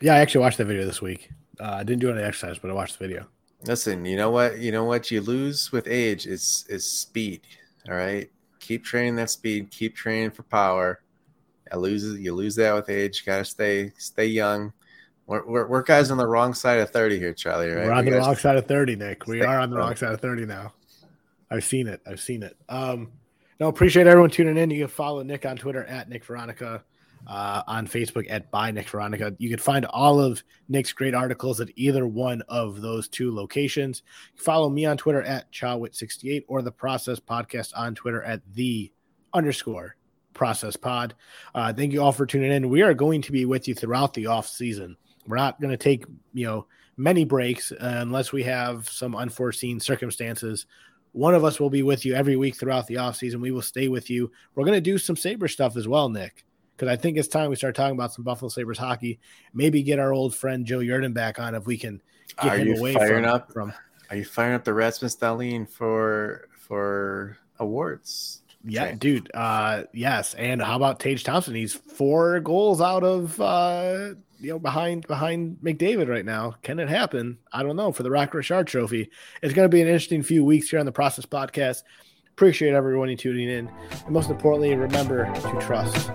Yeah, I actually watched that video this week. Uh, I didn't do any exercise, but I watched the video. Listen, you know what? You know what you lose with age is is speed. All right, keep training that speed. Keep training for power. I lose you lose that with age. You Got to stay stay young. We're, we're, we're guys on the wrong side of thirty here, Charlie. Right? We're on We the gotta- wrong side of 30, Nick. We are on the wrong side of 30 now. I've seen it. I've seen it. Um, no, appreciate everyone tuning in. You can follow Nick on Twitter at Nick Veronica, uh, on Facebook at by Nick Veronica. You can find all of Nick's great articles at either one of those two locations. Follow me on Twitter at Chawit68 or the Process Podcast on Twitter at the underscore process pod. Uh, thank you all for tuning in. We are going to be with you throughout the off season. We're not going to take, you know, many breaks unless we have some unforeseen circumstances. One of us will be with you every week throughout the offseason. We will stay with you. We're going to do some Sabre stuff as well, Nick, because I think it's time we start talking about some Buffalo Sabres hockey. Maybe get our old friend Joe Yerdon back on if we can get Are him you away firing from, up? from Are you firing up the Rasmus Dahlin for for awards? Yeah, Okay. dude. Uh, yes. And how about Tage Thompson? He's four goals out of uh, you know behind behind McDavid right now. Can it happen? I don't know. For the Rocket Richard Trophy, it's going to be an interesting few weeks here on the Process Podcast. Appreciate everyone tuning in, and most importantly, remember to trust.